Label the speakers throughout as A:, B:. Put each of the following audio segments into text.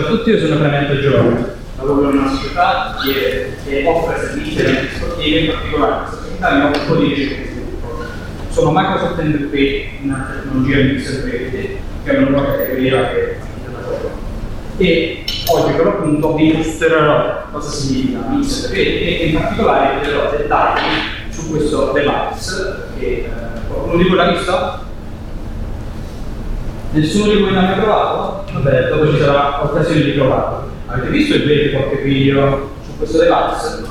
A: A tutti, io sono Clemente Giovanni, lavoro in una società che, che offre servizi di sportivi, in particolare questa società mi occupo di ricerca. Sono Microsoft MVP, una tecnologia di reti, che è una nuova categoria che lavoro. E oggi per l'appunto vi mostrerò cosa significa mixer e in particolare vi darò dettagli su questo device che eh, qualcuno di voi l'ha visto? Nessuno di voi l'ha mai provato? Vabbè, dopo ci sarà occasione di provarlo. Avete visto e vedete qualche video su questo device?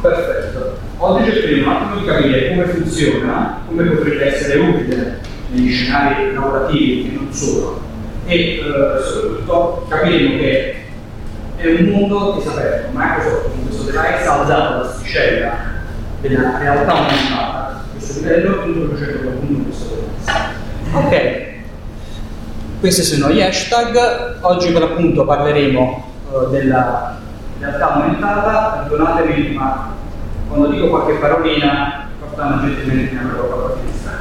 A: Perfetto. Oggi cercheremo un attimo di capire come funziona, come potrebbe essere utile negli scenari lavorativi e non solo. E eh, soprattutto capiremo che è un mondo di sapere. Microsoft con questo device ha usato la sticella della realtà aumentata, questo livello introducendo appunto questo device. Ok, questi sono gli hashtag, oggi per l'appunto parleremo uh, della realtà aumentata, perdonatemi ma quando dico qualche parolina portano gentilmente nella loro finestra.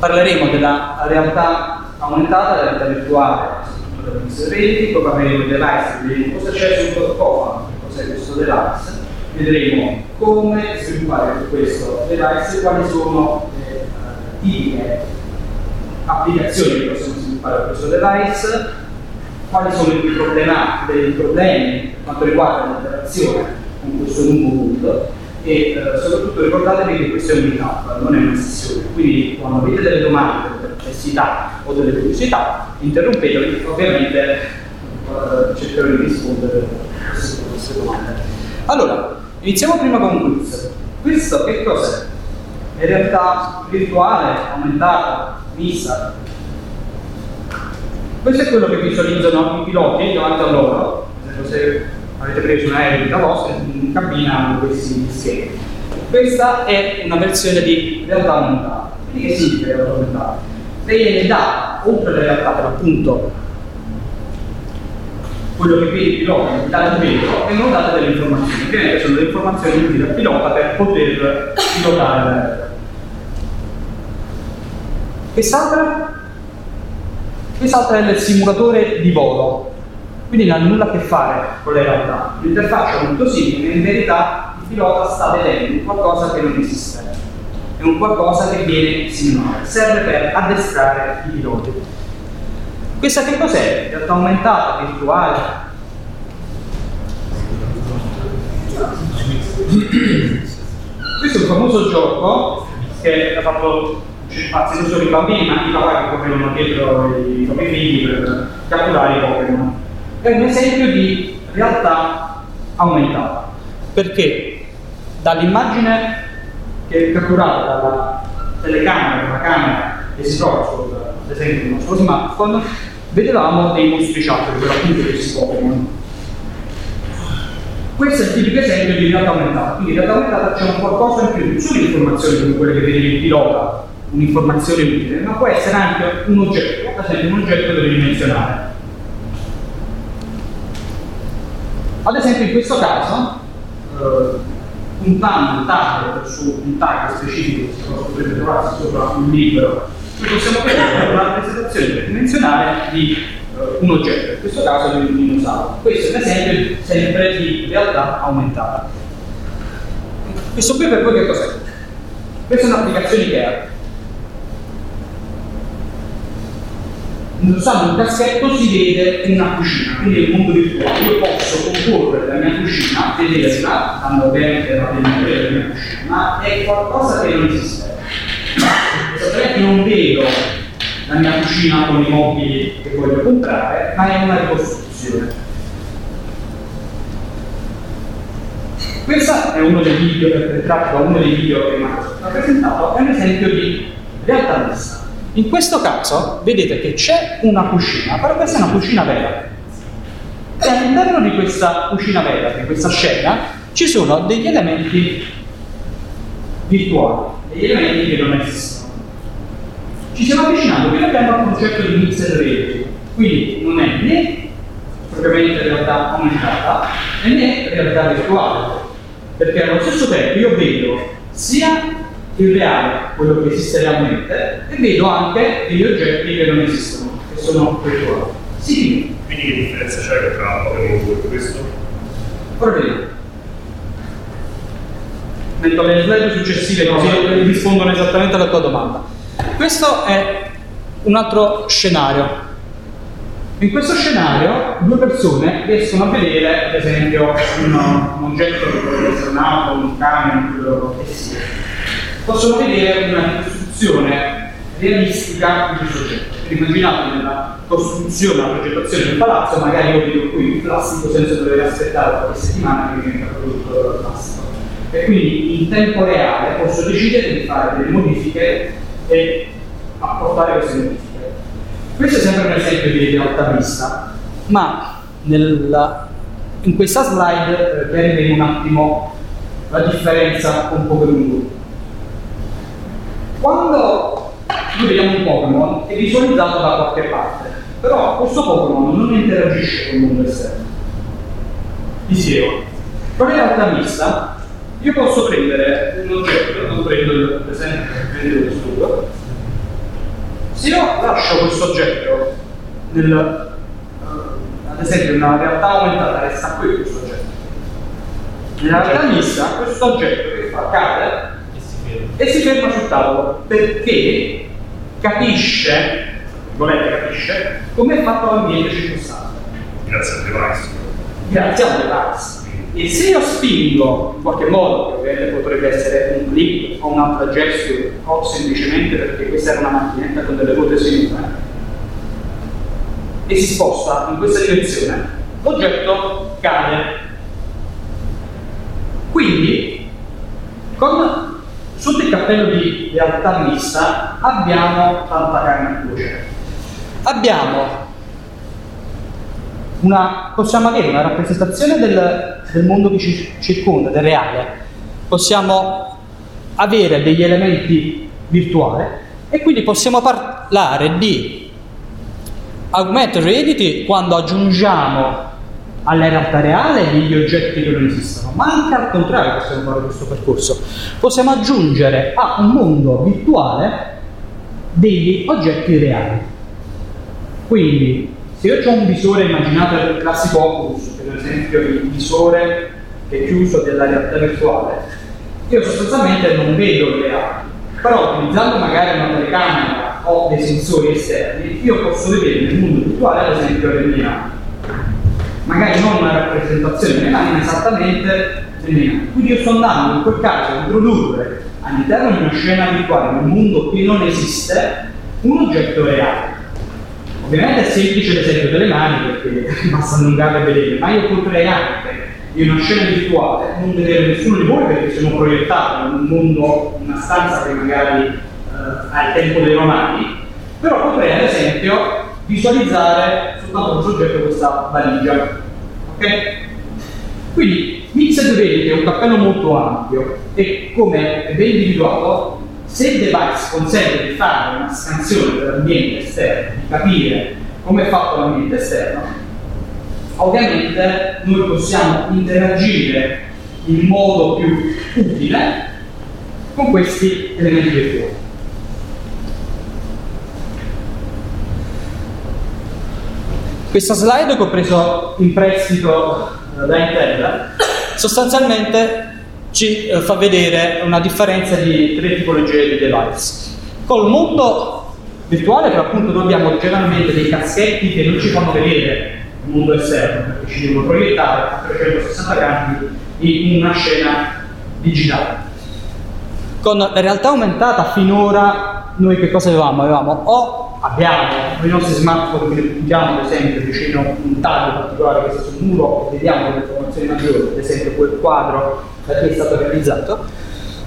A: Parleremo della realtà aumentata, della realtà virtuale, del reti, poi parleremo del device, vedremo cosa c'è sul cofano, cos'è questo device, vedremo come sviluppare questo device e quali sono le uh, tipiche applicazioni che possiamo sviluppare questo device, quali sono i problemi, per quanto riguarda l'interazione con questo nuovo punto e eh, soprattutto ricordatevi che questo è un meetup, non è una sessione, quindi quando avete delle domande, delle perplessità o delle curiosità, interrompetemi, ovviamente eh, cercherò di rispondere a queste domande. Allora, iniziamo prima con un quiz. Questo che cos'è? È realtà virtuale, aumentata, vista. Questo è quello che visualizzano i piloti davanti a loro, se avete preso un aereo di vostra, in cabina hanno questi schemi. Questa è una versione di realtà aumentata. Quindi che significa realtà aumentata? Viene data, oltre alla realtà per appunto quello che vede il pilota dal vetro, vengono date delle informazioni. Ovviamente sono delle informazioni utili al pilota per poter pilotare. Quest'altra? Quest'altra è il simulatore di volo, quindi non ha nulla a che fare con la realtà. L'interfaccia è molto simile, in verità il pilota sta vedendo qualcosa che non esiste, è un qualcosa che viene simulato, serve per addestrare i piloti. Questa che cos'è? Realtà aumentata, virtuale? Questo è un famoso gioco che ha fatto non solo i bambini ma anche i papà che correvano dietro i propri figli per catturare i Pokémon. È un esempio di realtà aumentata, perché dall'immagine che è catturata dalla telecamera, dalla camera che si trova ad esempio sul nostro smartphone, vedevamo dei mostriciattoli per appunto questi Pokémon. Questo è il tipico esempio di realtà aumentata, quindi in realtà aumentata c'è un qualcosa in più, non solo informazioni come quelle che vedevi il pilota un'informazione utile, ma può essere anche un oggetto, ad esempio un oggetto tridimensionale. Ad esempio in questo caso, eh, puntando il target su un target specifico che potrebbe trovarsi sopra un libro, noi possiamo vedere una rappresentazione tridimensionale di eh, un oggetto, in questo caso di un dinosauro. Questo è un esempio sempre di realtà aumentata. Questo qui per voi che cos'è? Questa è un'applicazione IKEA indossando un caschetto si vede una cucina, quindi è il mondo virtuale. Io posso comporre la mia cucina, vederla, dando ovviamente la temperatura della mia cucina, ma è qualcosa che non esiste. Esattamente non vedo la mia cucina con i mobili che voglio comprare, ma è una ricostruzione. Questo è uno dei video, per tratto uno dei video che Microsoft ha presentato, è un esempio di realtà mista. In questo caso vedete che c'è una cucina, però questa è una cucina vera. E all'interno di questa cucina vera, di questa scena, ci sono degli elementi virtuali, degli elementi che non esistono. Ci stiamo avvicinando piano piano al concetto di mixed reality, quindi non è né propriamente realtà aumentata né realtà virtuale, perché allo stesso tempo io vedo sia il reale, quello che esiste realmente, e vedo anche degli oggetti che non esistono, che sono virtuali. Sì.
B: Quindi che differenza c'è tra Pokémon Go e questo?
A: Ora vediamo. Metto le slide successive così rispondono esattamente alla tua domanda. Questo è un altro scenario. In questo scenario due persone riescono a vedere, ad esempio, un, un oggetto che potrebbe essere un'auto, un camion, quello che sia. Possono vedere una costruzione realistica di questo oggetto. Immaginate nella costruzione, la progettazione del palazzo, magari io vedo qui il plastico senza dover aspettare qualche settimana che venga prodotto dal plastico. E quindi in tempo reale posso decidere di fare delle modifiche e apportare queste modifiche. Questo è sempre un esempio di realtà vista, ma nella, in questa slide eh, chiariremo un attimo la differenza con Pokémon Go. Quando noi vediamo un Pokémon è visualizzato da qualche parte, però questo Pokémon non interagisce con il mondo esterno. Spiego. Con la realtà vista io posso prendere un oggetto, non prendo l'esempio che prendo lo studio, se io lascio questo oggetto nel, uh, ad esempio in una realtà aumentata resta qui questo oggetto. Nella realtà mista questo oggetto che fa cade e si ferma, sul tavolo perché capisce, volete capisce, come è fatto l'ambiente circostante.
B: Grazie al device.
A: Grazie al device. E se io spingo in qualche modo, che ovviamente potrebbe essere un click o un'altra gesture, o semplicemente perché questa era una macchinetta con delle ruote sinistre, e si sposta in questa direzione, l'oggetto cade. Quindi, con, sotto il cappello di realtà mista abbiamo tanta carne a cuocere. Abbiamo una, possiamo avere una rappresentazione del, del mondo che ci circonda, del reale, possiamo avere degli elementi virtuali e quindi possiamo parlare di augmented reality quando aggiungiamo alla realtà reale degli oggetti che non esistono, ma anche al contrario possiamo fare questo percorso. Possiamo aggiungere a un mondo virtuale degli oggetti reali. Quindi se io ho un visore, immaginate il classico Oculus, per esempio il visore che è chiuso della realtà virtuale, io sostanzialmente non vedo le api, però utilizzando magari una telecamera o dei sensori esterni, io posso vedere nel mondo virtuale ad esempio le mie. Magari non una rappresentazione delle mani, ma esattamente api. Quindi io sto andando in quel caso a introdurre all'interno di una scena virtuale, in un mondo che non esiste, un oggetto reale Ovviamente è semplice l'esempio delle mani perché basta allungarle e vedere, ma io potrei anche in una scena virtuale non vedere nessuno di voi perché sono proiettato in un mondo, in una stanza che magari eh, ha tempo dei romani, però potrei ad esempio visualizzare soltanto un soggetto questa valigia. Ok? Quindi Mixed Reality è un cappello molto ampio e come ben individuato se il device consente di fare una scansione dell'ambiente esterno, di capire come è fatto l'ambiente esterno, ovviamente noi possiamo interagire in modo più utile con questi elementi virtuali. Questa slide che ho preso in prestito eh, da Intel sostanzialmente ci eh, fa vedere una differenza di tre tipologie di device. Col mondo virtuale, per appunto, noi abbiamo generalmente dei caschetti che non ci fanno vedere il mondo esterno, perché ci devono proiettare a 360 gradi in una scena digitale. Con la realtà aumentata finora noi che cosa avevamo? Avevamo o abbiamo i nostri smartphone che puntiamo ad esempio vicino a un taglio particolare che sta sul muro e vediamo le informazioni maggiori, ad esempio quel quadro perché è stato realizzato,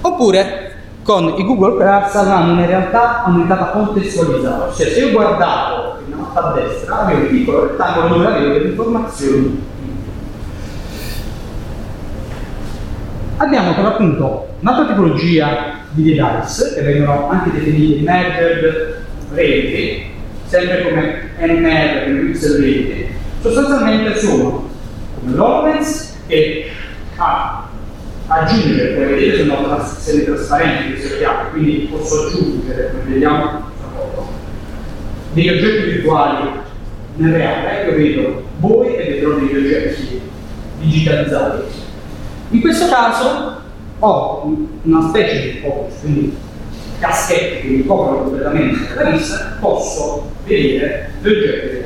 A: oppure con i Google Glass avranno una realtà aumentata contestualizzata, cioè se io guardavo in alto a destra avevo un piccolo rettangolo dove avevo delle informazioni. Abbiamo per appunto un'altra tipologia di device che vengono anche definiti merged reti, sempre come NR, come pixel reti, sostanzialmente sono come l'Hololens che ha aggiungere, come vedete sono semi trasparenti queste chiavi, quindi posso aggiungere, come vediamo degli oggetti virtuali nel reale, io vedo voi e vedrò degli oggetti digitalizzati. In questo caso ho una specie di focus, quindi caschetti che mi coprono completamente la vista, posso vedere gli oggetti.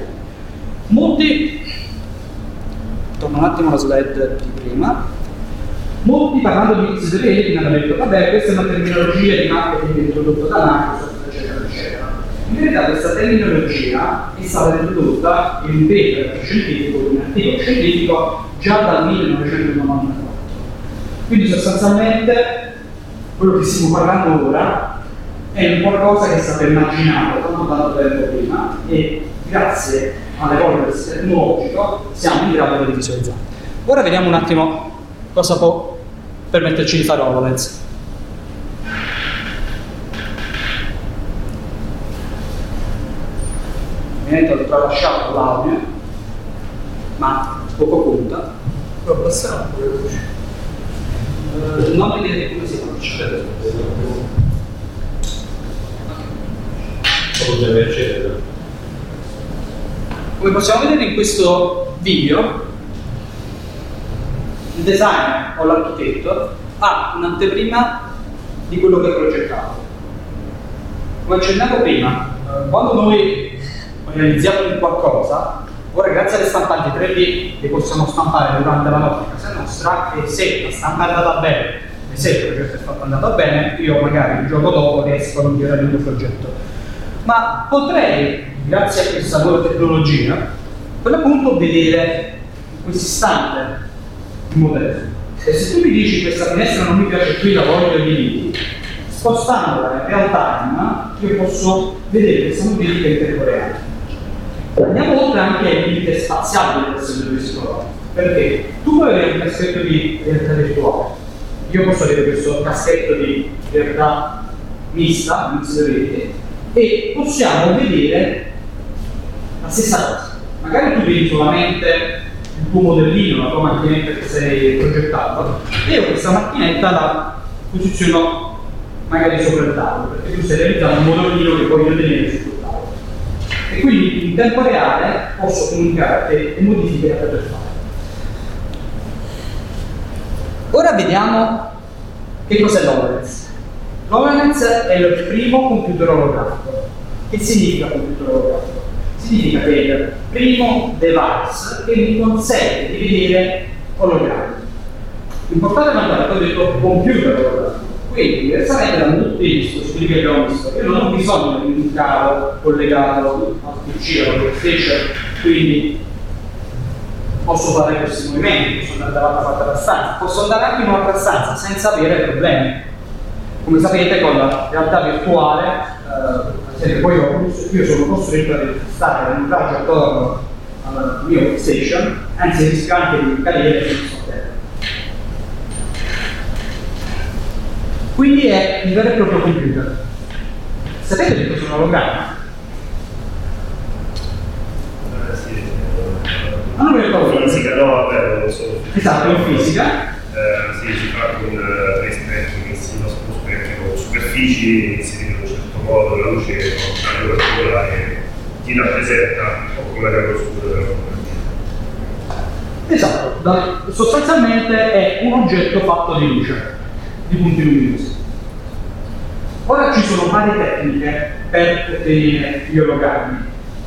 A: Molti, torno un attimo alla slide di prima, molti parlando di mi hanno detto, vabbè, questa è una terminologia di marketing introdotta da Microsoft, eccetera, eccetera. In verità questa terminologia è stata introdotta in un paper scientifico, in un articolo scientifico, già dal 1994. Quindi sostanzialmente quello che stiamo parlando ora è un qualcosa che è stato immaginato tanto tanto tempo prima e grazie all'evolversi tecnologico siamo in grado di visualizzare. Ora vediamo un attimo cosa può permetterci di fare HoloLens. Ovviamente ho tralasciato l'audio, ma poco conta.
C: Un po' le luci.
A: Uh, non vedete come si faccia.
C: Solo deve accedere.
A: Come possiamo vedere in questo video, il designer o l'architetto ha un'anteprima di quello che è progettato. Come accennavo prima, eh, quando noi realizziamo un qualcosa, ora grazie alle stampanti 3D le possiamo stampare durante la notte a casa nostra e se la stampa è andata bene e se il progetto è fatto andata bene, io magari il giorno dopo riesco a migliorare il mio progetto. Ma potrei, grazie a questa nuova tecnologia, a quel punto vedere in questo istante il modello. E se tu mi dici questa finestra non mi piace qui, la voglio di spostandola in real time, io posso vedere questa modifica in tempo reale. Andiamo oltre anche ai limiti spaziali del processo di psicologo, perché tu puoi avere un caschetto di realtà virtuale, io posso avere questo caschetto di realtà mista, mix rete, e possiamo vedere la stessa cosa. Magari tu vedi solamente il tuo modellino, la tua macchinetta che sei progettato, e io questa macchinetta la posiziono magari sopra il tavolo, perché tu stai realizzando un modellino che voglio tenere sul tavolo. E quindi in tempo reale posso comunicare e modifiche poter fare. Ora vediamo che cos'è l'HoloLens. L'HoloLens è il primo computer olografico. Che significa computer olografico? Significa che è il primo device che mi consente di vedere ologrammi. L'importante è notare che ho detto computer olografico. Quindi, diversamente da tutti i dispositivi che abbiamo visto, io non ho bisogno di un cavo collegato al PC o alla PlayStation, quindi posso fare questi movimenti, posso andare dall'altra parte della stanza, posso andare anche in un'altra stanza senza avere problemi. Come sapete con la realtà virtuale, eh, poi io, io sono costretto a stare in un raggio attorno al mio PlayStation, anzi rischio anche di cadere sul sottile. Quindi è un vero e proprio computer. Sapete che cos'è un ologramma?
B: Eh.
A: Ma non mi ricordo.
B: Fisica, no, vabbè, non lo so.
A: Esatto, in fisica.
B: Eh, sì, si fa con eh, tre spettri che si possono superfici in un certo modo, la luce è una ti rappresenta un po' come la scura della
A: Esatto, da- sostanzialmente è un oggetto fatto di luce, di punti luminosi. Ora ci sono varie tecniche per ottenere gli ologrammi.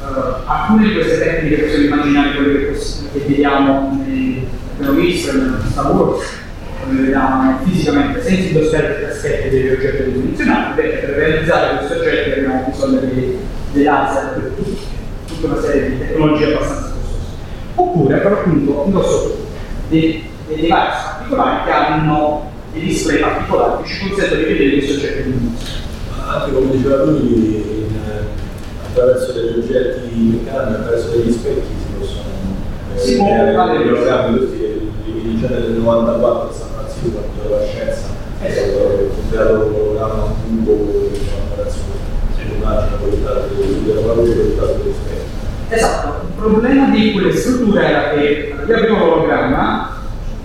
A: Eh, alcune di queste tecniche possiamo immaginare quelle che, che vediamo nei visto in Star Wars, come vediamo fisicamente senza indossare i cassetti degli oggetti ridimensionati, perché per realizzare questi oggetti abbiamo bisogno di, di laser, per tutti, tutta una serie di tecnologie abbastanza costose. Oppure per appunto indosso dei, dei device particolari che hanno dei display particolari che ci consentono di vedere questi oggetti luminosi.
C: Anche come diceva lui, attraverso degli oggetti meccanici, attraverso degli specchi si possono eh,
A: Si può
C: creare
A: fare
C: dei
A: questo.
C: programmi così, il genere del 94 a San Francisco, quando la scienza, è
A: Esatto.
C: stato un programma un tubo di un'operazione un'immagine proiettata della parola proiettata degli specchi.
A: Esatto, il problema di quelle strutture era che io avevo l'ologramma,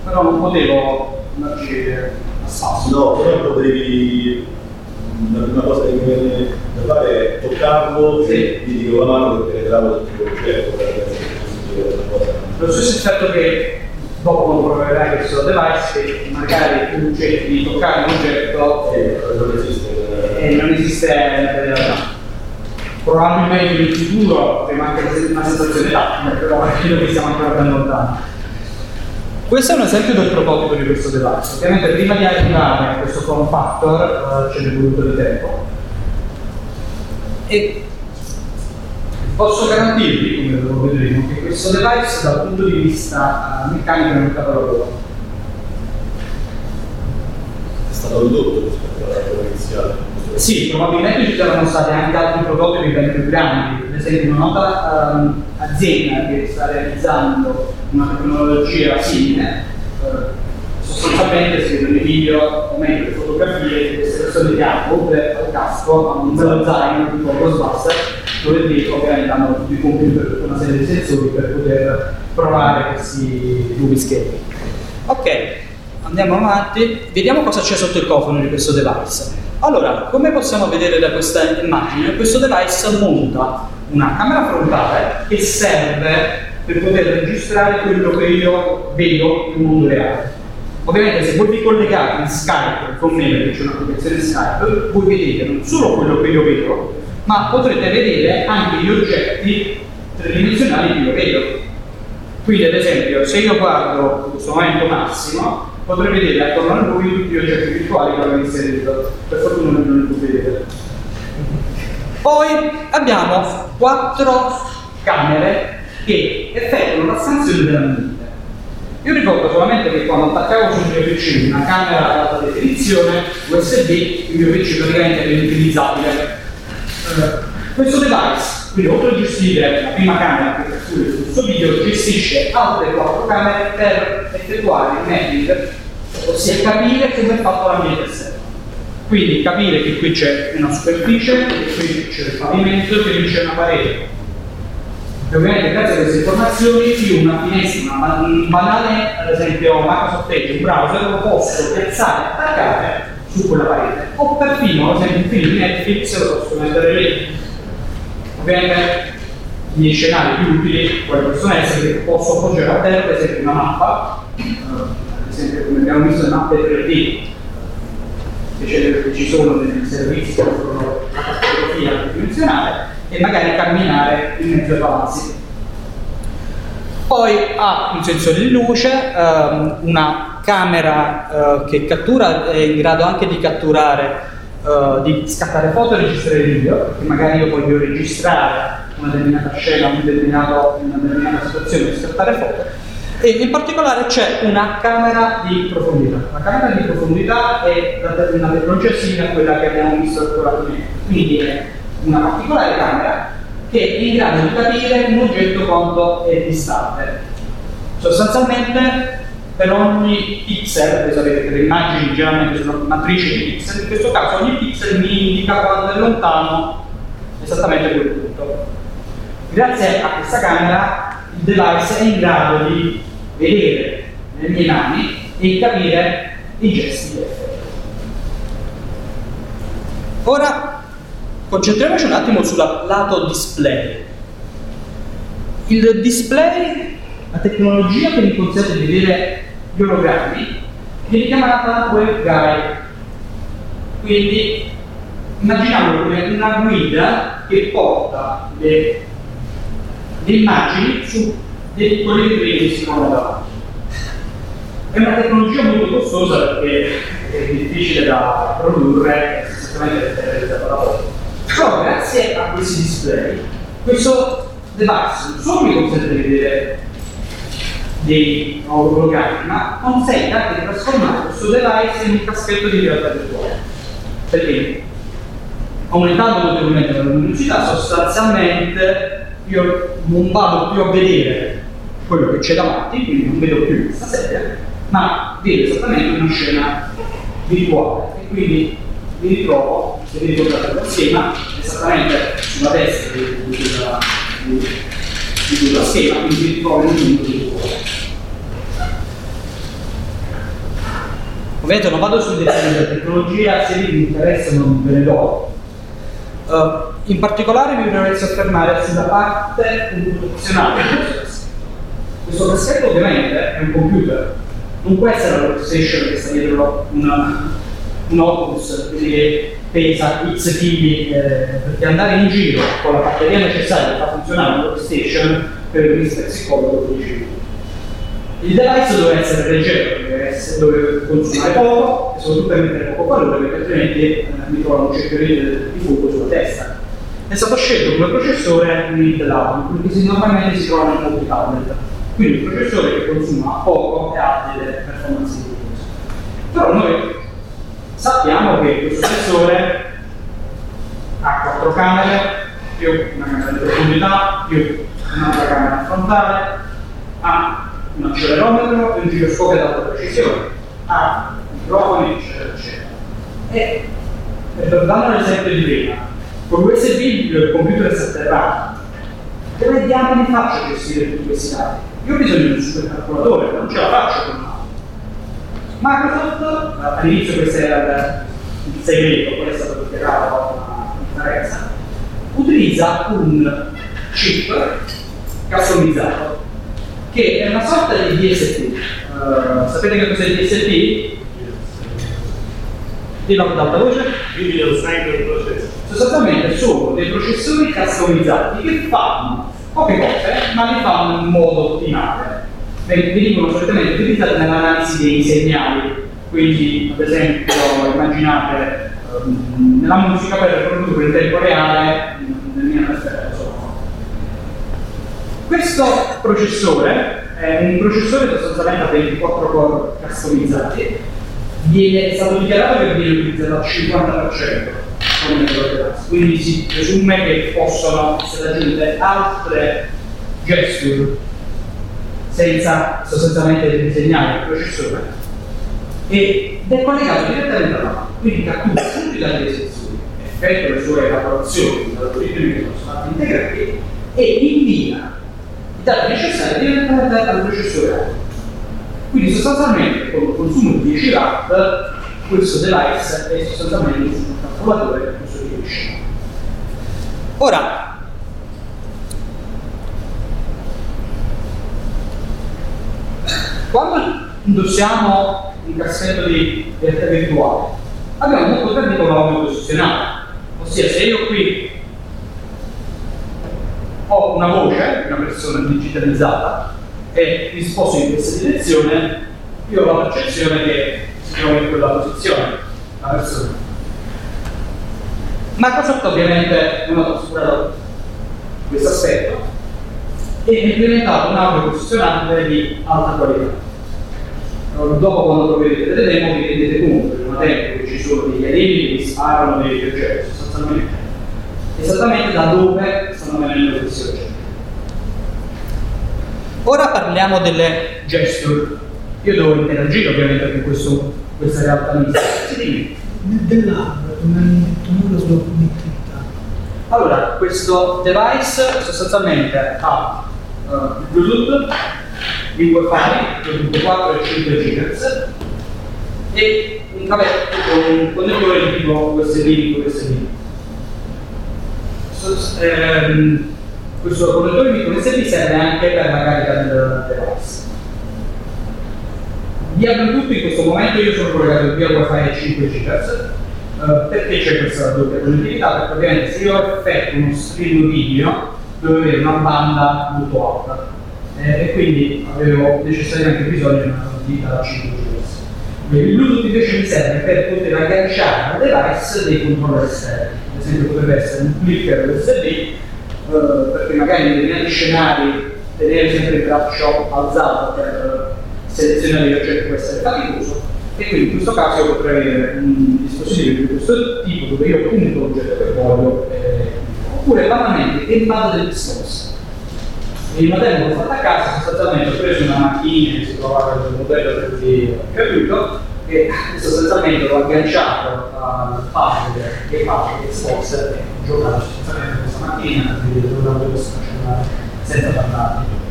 A: però non potevo andarci a spasso.
C: No, però potevi la prima cosa che mi viene da fare è toccarlo
A: Sì.
C: e gli dico la mano che penetravo dentro l'oggetto per
A: lo stesso effetto che dopo quando proverai questo device che magari tu cerchi di toccare un oggetto
C: e non esiste.
A: e non esiste nella realtà. Probabilmente in futuro avremo anche una sensazione tattica, però credo che siamo ancora ben lontani. Questo è un esempio del prototipo di questo device. Ovviamente prima di arrivare a questo form factor uh, ce n'è voluto di tempo. E posso garantirvi, come lo vedremo, che questo device dal punto di vista uh, meccanico è un capolavoro.
C: È stato ridotto rispetto alla prova iniziale.
A: Sì, probabilmente ci saranno stati anche altri prototipi ben più grandi, ad esempio una nota um, azienda che sta realizzando una tecnologia simile, sostanzialmente si vedono i video o meglio le fotografie di queste persone che hanno, oltre al casco, hanno un bello zaino tipo Ghostbuster, dove dietro ovviamente hanno tutti i computer, tutta una serie di sensori per poter provare questi nuovi schemi. Ok, andiamo avanti, vediamo cosa c'è sotto il cofano di questo device. Allora, come possiamo vedere da questa immagine, questo device monta una camera frontale che serve per poter registrare quello che io vedo nel mondo reale. Ovviamente se voi vi collegate in Skype con me, perché c'è un'applicazione Skype, voi vedete non solo quello che io vedo, ma potrete vedere anche gli oggetti tridimensionali che io vedo. Quindi ad esempio, se io guardo in questo momento Massimo, potrei vedere attorno a lui tutti gli oggetti virtuali che avevo inserito. Per fortuna non li può vedere. Poi abbiamo quattro camere che effettuano la scansione della mente. Io ricordo solamente che quando attaccavo sul mio PC una camera ad alta definizione USB, il mio PC praticamente era inutilizzabile. Eh, questo device, quindi oltre a gestire la prima camera che cattura il flusso video, gestisce altre quattro camere per effettuare il mapping, ossia capire come è fatto l'ambiente esterno. Quindi capire che qui c'è una superficie, che qui c'è il pavimento, che qui c'è una parete. E ovviamente grazie a queste informazioni io una finestra, una, un banale, ad esempio Microsoft Edge, un browser, lo posso piazzare attaccare su quella parete. O perfino, ad esempio, un film di Netflix lo posso mettere lì. Ovviamente i miei scenari più utili quali possono essere che posso appoggiare a terra, ad esempio, una mappa, eh, ad esempio come abbiamo visto le mappe 3D, che ci sono dei servizi che la cartografia tridimensionale e magari camminare in mezzo ai palazzi. Poi ha un sensore di luce, ehm, una camera eh, che cattura, è in grado anche di catturare, eh, di scattare foto e registrare video, perché magari io voglio registrare una determinata scena, un una determinata situazione e scattare foto. E in particolare c'è una camera di profondità. La camera di profondità è una tecnologia simile a quella che abbiamo visto ancora prima. Quindi è una particolare camera che è in grado di capire un oggetto quanto è distante. Sostanzialmente per ogni pixel, voi sapete che le immagini generalmente sono matrici di pixel, in questo caso ogni pixel mi indica quanto è lontano esattamente quel punto. Grazie a questa camera il device è in grado di vedere le mie mani e capire i gesti che effettuo. Ora concentriamoci un attimo sul lato display. Il display, la tecnologia che mi consente di vedere gli ologrammi, viene chiamata WebGuide. Quindi immaginiamolo come una guida che porta le, le immagini su dei libri che si trovano davanti. È una tecnologia molto costosa perché è difficile da produrre è realizzata da poco. Però grazie a questi display, questo device non solo mi consente di vedere dei ologrammi, ma consente anche di trasformare questo device in un caschetto di realtà virtuale. Perché? Aumentando notevolmente la luminosità, sostanzialmente io non vado più a vedere quello che c'è davanti, quindi non vedo più questa sedia, ma vedo esattamente una scena virtuale e quindi mi ritrovo, se vi ricordate lo schema, esattamente sulla destra di, di, di, di quella schema, quindi mi ritrovo in un punto virtuale. Ovviamente non vado sui dettagli della tecnologia, se vi interessano ve ne do. Uh, in particolare mi vorrei soffermare sulla parte computazionale Questo caschetto ovviamente è un computer, non può essere la workstation che sta dietro una, un quindi che pesa X figli, eh, perché andare in giro con la batteria necessaria per far funzionare una workstation per il rispetto psicologo lo dicevi. Il device deve essere leggero, deve, essere, deve consumare poco e soprattutto mettere poco valore perché altrimenti eh, mi trovo un cerchio di fuoco sulla testa. È stato scelto come processore un Intel Atom, perché normalmente si trova in molti tablet. Quindi un processore che consuma poco e ha delle performance di Però noi sappiamo che questo sensore ha quattro camere, più una camera di profondità, più un'altra camera frontale, ha un accelerometro e un giroscopio ad alta precisione, ha microfoni, eccetera, eccetera. E, per dare un esempio di prima, con l'USB il computer è sotterrato. Come diamine faccio a gestire tutti questi dati? Io ho bisogno di un supercalcolatore, non ce la faccio con Microsoft, all'inizio questo era il segreto, poi è stato dichiarato una conferenza, utilizza un chip customizzato che è una sorta di DSP. Uh, sapete che cos'è il DSP? Dillo ad alta voce.
B: Video Cycle Processor.
A: Sostanzialmente sono dei processori customizzati che fanno poche cose, ma le fanno in modo ottimale vengono solitamente utilizzati nell'analisi dei segnali. Quindi, ad esempio, immaginate um, nella musica per produrre in tempo reale nel mio Questo processore è un processore sostanzialmente a 24 core customizzati, viene, è stato dichiarato che viene utilizzato al 50% come quindi si presume che possano essere aggiunte altre gesture senza sostanzialmente disegnare il processore ed è collegato direttamente alla macchina, quindi cattura tutti i dati dei sensori, effettua le sue elaborazioni dall'algoritmi che sono stati integrati e invia i dati necessari direttamente al processore Quindi sostanzialmente con un consumo di 10 watt questo device è sostanzialmente un calcolatore che costruisce. Ora, Quando indossiamo un cassetto di realtà virtuale, abbiamo un potere di economico posizionale. Ossia, se io qui ho una voce, una persona digitalizzata, e mi sposto in questa direzione, io ho la percezione che si trova in quella posizione, la persona. Microsoft ovviamente non ha trascurato questo aspetto e implementato un audio posizionante di alta qualità. Dopo quando troverete delle demo vi rendete conto che una tempo che ci sono degli alieni che sparano dei oggetti sostanzialmente. Esattamente da dove stanno venendo questi oggetti. Ora parliamo delle gesture. Io devo interagire ovviamente con questo, questa realtà mista
D: dell'hardware non hai detto nulla sulla connettività
A: allora questo device sostanzialmente ha Bluetooth di wifi 4 e 5 GHz e un cavetto con un connettore di tipo USB USB. So, ehm, questo connettore di USB serve anche per la carica del device. Via Bluetooth in questo momento io sono collegato via wifi 5 GHz Uh, perché c'è questa doppia connettività? Perché ovviamente se io effetto uno stream video devo avere una banda molto alta. Eh, e quindi avevo necessariamente bisogno di una connettività da 5 GHz. Il Bluetooth invece mi serve per poter agganciare al device dei controller esterni, ad esempio potrebbe essere un clicker USB, eh, perché magari in determinati scenari tenere sempre il braccio alzato per selezionare gli oggetti può essere faticoso. E quindi in questo caso io potrei avere un dispositivo di questo tipo dove io punto l'oggetto che voglio eh, oppure banalmente in base del discorso. Il modello l'ho fatto a casa, sostanzialmente ho preso una macchina che si trovava nel modello per cui ho capito e sostanzialmente l'ho agganciato al pad che fa che Xbox e ho giocato sostanzialmente questa macchina quindi lo posso facendo senza parlare.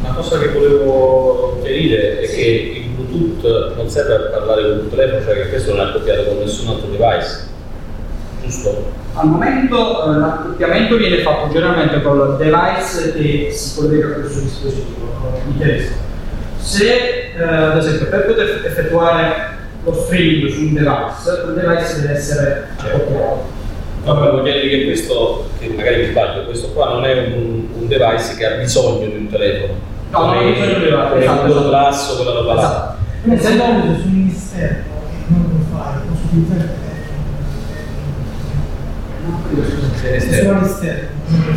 E: Una cosa che volevo chiarire è che il Bluetooth non serve per parlare con un telefono, cioè che questo non è accoppiato con nessun altro device giusto?
A: Al momento eh, l'accoppiamento viene fatto generalmente con il device che si collega a questo dispositivo, mi chiarisco. Se eh, ad esempio per poter effettuare lo streaming su un device, quel device deve essere accoppiato.
E: No, volevo dire che questo, che magari mi sbaglio, questo qua non è un, un device che ha bisogno di un telefono.
A: No, non ha bisogno di un telefono,
E: È
A: esatto,
E: un
A: esatto.
E: lasso, quella roba là.
A: Esatto.
D: Però se
A: Essendo-
D: su un che non lo fai, posso utilizzare il telefono. Se
E: Esterno.
D: sono all'esterno non lo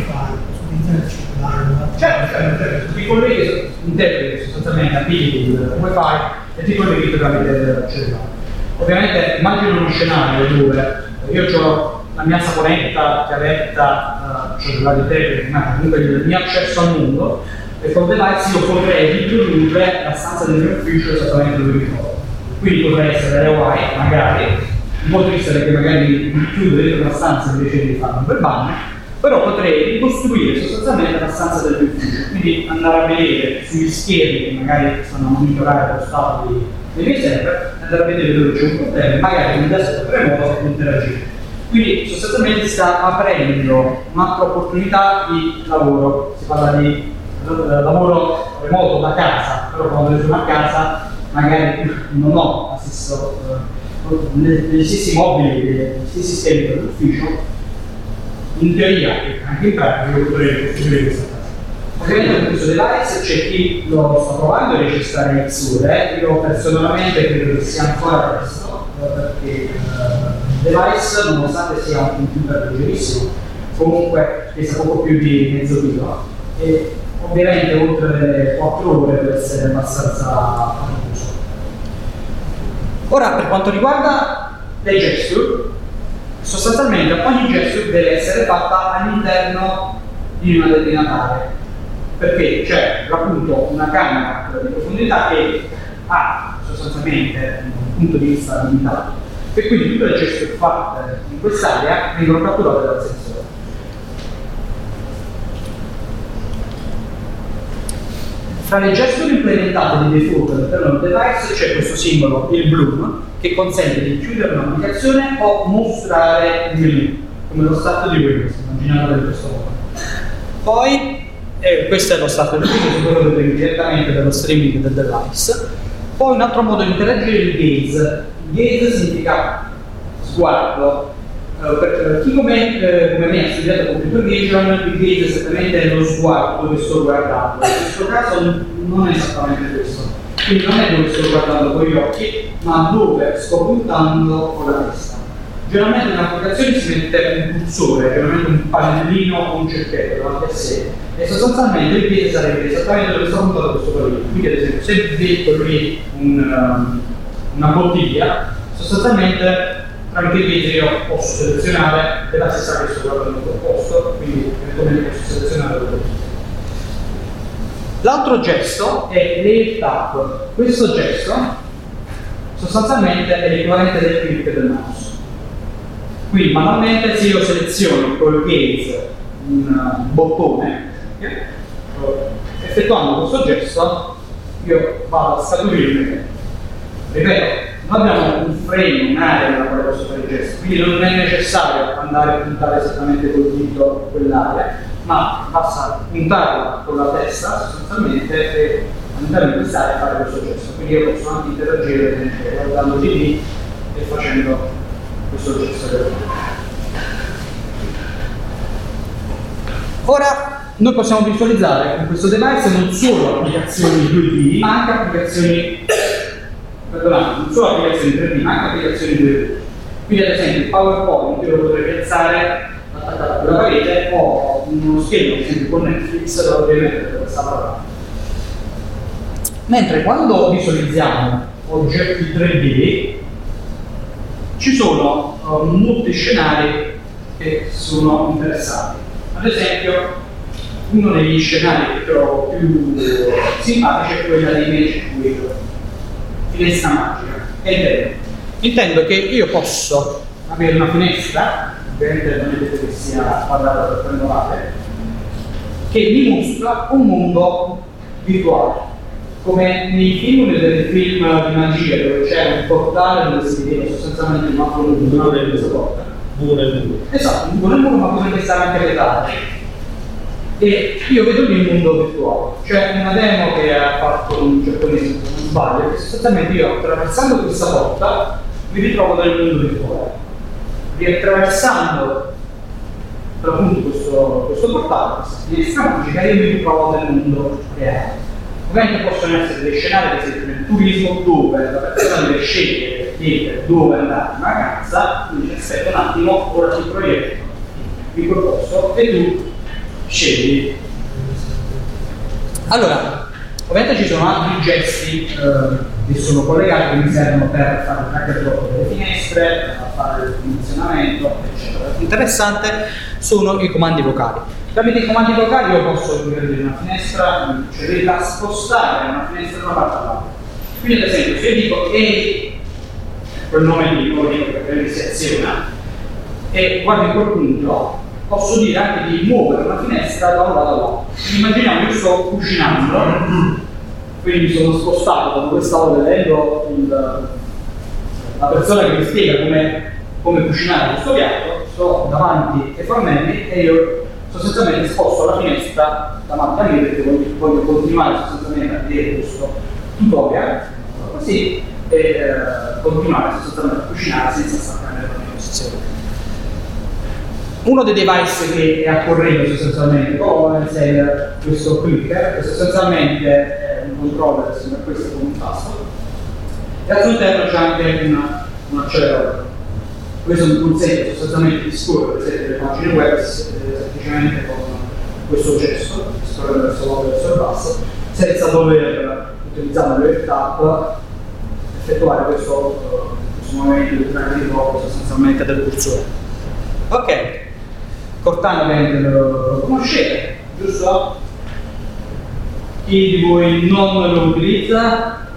D: utilizzare il cellulare.
A: Certo, certo, certo. ti colleghi interpreti sostanzialmente abiliti il wifi e ti colleghi tramite il cellulare. Ovviamente immagino uno scenario dove io ho la mia saponetta, chiavetta, eh, cellulare interpreti, ma comunque il mio accesso al mondo e con device io potrei riprodurre la stanza del mio ufficio esattamente dove mi trovo. Quindi potrei essere Hawaii, magari, po' triste perché magari chiudo dentro una stanza invece di un bel bagno, però potrei ricostruire sostanzialmente la stanza del mio quindi andare a vedere sugli schermi che magari stanno a monitorare lo stato dei, miei server, andare a vedere dove c'è un problema, e magari un desktop remoto interagire. Quindi sostanzialmente sta aprendo un'altra opportunità di lavoro, si parla di eh, lavoro remoto da casa, però quando sono a casa magari non ho la stessa, eh, le- gli stessi mobili, gli stessi schemi dell'ufficio, in teoria e anche in pratica io potrei costruire questa casa. Ovviamente con questo device c'è chi lo sta provando e riesce a stare in sole, io personalmente credo che sia ancora presto, eh, perché eh, il device, nonostante sia un computer leggerissimo, comunque pesa poco più di mezzo chilo e ovviamente oltre le 4 ore deve essere abbastanza. Ora, per quanto riguarda le gesture, sostanzialmente ogni gesture deve essere fatta all'interno di una determinata area, perché c'è appunto una camera di profondità che ha sostanzialmente un punto di vista limitato e quindi tutte le gesture fatte in quest'area vengono catturate dal sensore. Fra le gesture implementate di default all'interno del device c'è questo simbolo, il bloom, che consente di chiudere un'applicazione o mostrare il menu, come lo stato di Windows, immaginatelo in questo modo. Poi, eh, questo è lo stato del Windows, quello che vedete direttamente dallo streaming del device. Poi un altro modo di interagire è il gaze. Gaze significa sguardo. Per chi come, eh, come me ha studiato computer vision, il gaze esattamente lo sguardo che sto guardando. In questo caso non è esattamente questo. Quindi non è dove sto guardando con gli occhi, ma dove sto puntando con la testa. Generalmente in applicazione si mette un cursore, generalmente un pannellino o un cerchietto davanti a sé e sostanzialmente il piede sarebbe esattamente dove sta puntato questo pallino. Quindi ad esempio se vedo lì un, um, una bottiglia, sostanzialmente tramite il piede io posso selezionare della stessa che sto guardando quel posto, quindi eventualmente posso selezionare bottiglia. L'altro gesto è l'air tap. Questo gesto sostanzialmente è l'equivalente del click del mouse. Quindi manualmente se io seleziono col gaze un uh, bottone, effettuando questo gesto io vado a scaturire. Ripeto, noi abbiamo un frame, un'area nella quale posso fare il gesto, quindi non è necessario andare a puntare esattamente col dito quell'area, ma basta puntarla con la testa sostanzialmente e all'interno di quest'area fare questo gesto. Quindi io posso anche interagire guardando di lì e facendo questo gesto Ora noi possiamo visualizzare con questo device non solo applicazioni 2D, ma anche applicazioni perdonate, non solo applicazioni 3D, ma anche applicazioni 2D. Quindi ad esempio il PowerPoint io lo potrei piazzare attaccato alla parete o uno schermo, ad esempio con Netflix, lo potrei mettere da questa parte. Mentre quando visualizziamo oggetti 3D ci sono uh, molti scenari che sono interessanti. Ad esempio, uno degli scenari che trovo più simpatici è quello dei Magic Wheel, finestra magica. E intendo, intendo che io posso avere una finestra, ovviamente non vedete che sia quadrata per triangolare, che mi mostra un mondo virtuale. Come nei film, nei film di magia dove c'era un portale dove si vedeva sostanzialmente un altro mondo, una porta.
E: buco nel muro.
A: Esatto, un buco nel muro ma potrebbe stare anche vetale. E io vedo lì il mondo virtuale. C'è una demo che ha fatto un giapponese, se non sbaglio, che sostanzialmente io attraversando questa porta mi ritrovo nel mondo virtuale. Riattraversando per appunto questo, questo portale, questa magica, io mi ritrovo nel mondo reale. Ovviamente possono essere dei scenari, ad esempio nel turismo, dove la persona deve scegliere, dove andare in vacanza, quindi aspetta un attimo, ora ti proietto il proposto e tu scegli. Allora, ovviamente ci sono altri gesti eh, che sono collegati che mi servono per fare il tracker delle finestre, per fare il funzionamento, eccetera. Interessante sono i comandi vocali. Tramite i comandi vocali io posso aprire una finestra, cioè da spostare una finestra da una parte all'altra. Quindi ad esempio se io dico ehi, quel nome lì, lo dico perché si aziona, e guardi quel punto, posso dire anche di muovere una finestra da un lato all'altro. Immaginiamo che io sto cucinando, quindi mi sono spostato da dove stavo vedendo il, la persona che mi spiega come, come cucinare questo piatto, sto davanti ai fornelli e io sostanzialmente sposto la finestra davanti a me perché voglio, voglio continuare sostanzialmente a vedere questo tutorial così e eh, continuare sostanzialmente a cucinare senza staccare la mia posizione. Uno dei device che è a corrente sostanzialmente con è questo clicker, che sostanzialmente è un controller sembra questo con un tasto, e al suo interno c'è anche una, un acceleratore. Questo mi consente sostanzialmente di scorrere le pagine web semplicemente con questo gesto, scorrere verso l'alto e verso il basso, senza dover utilizzare le tap effettuare questo, questo movimento di di sostanzialmente del cursore. Ok, Cortana ovviamente lo, lo conoscete, giusto? Chi di voi non lo utilizza?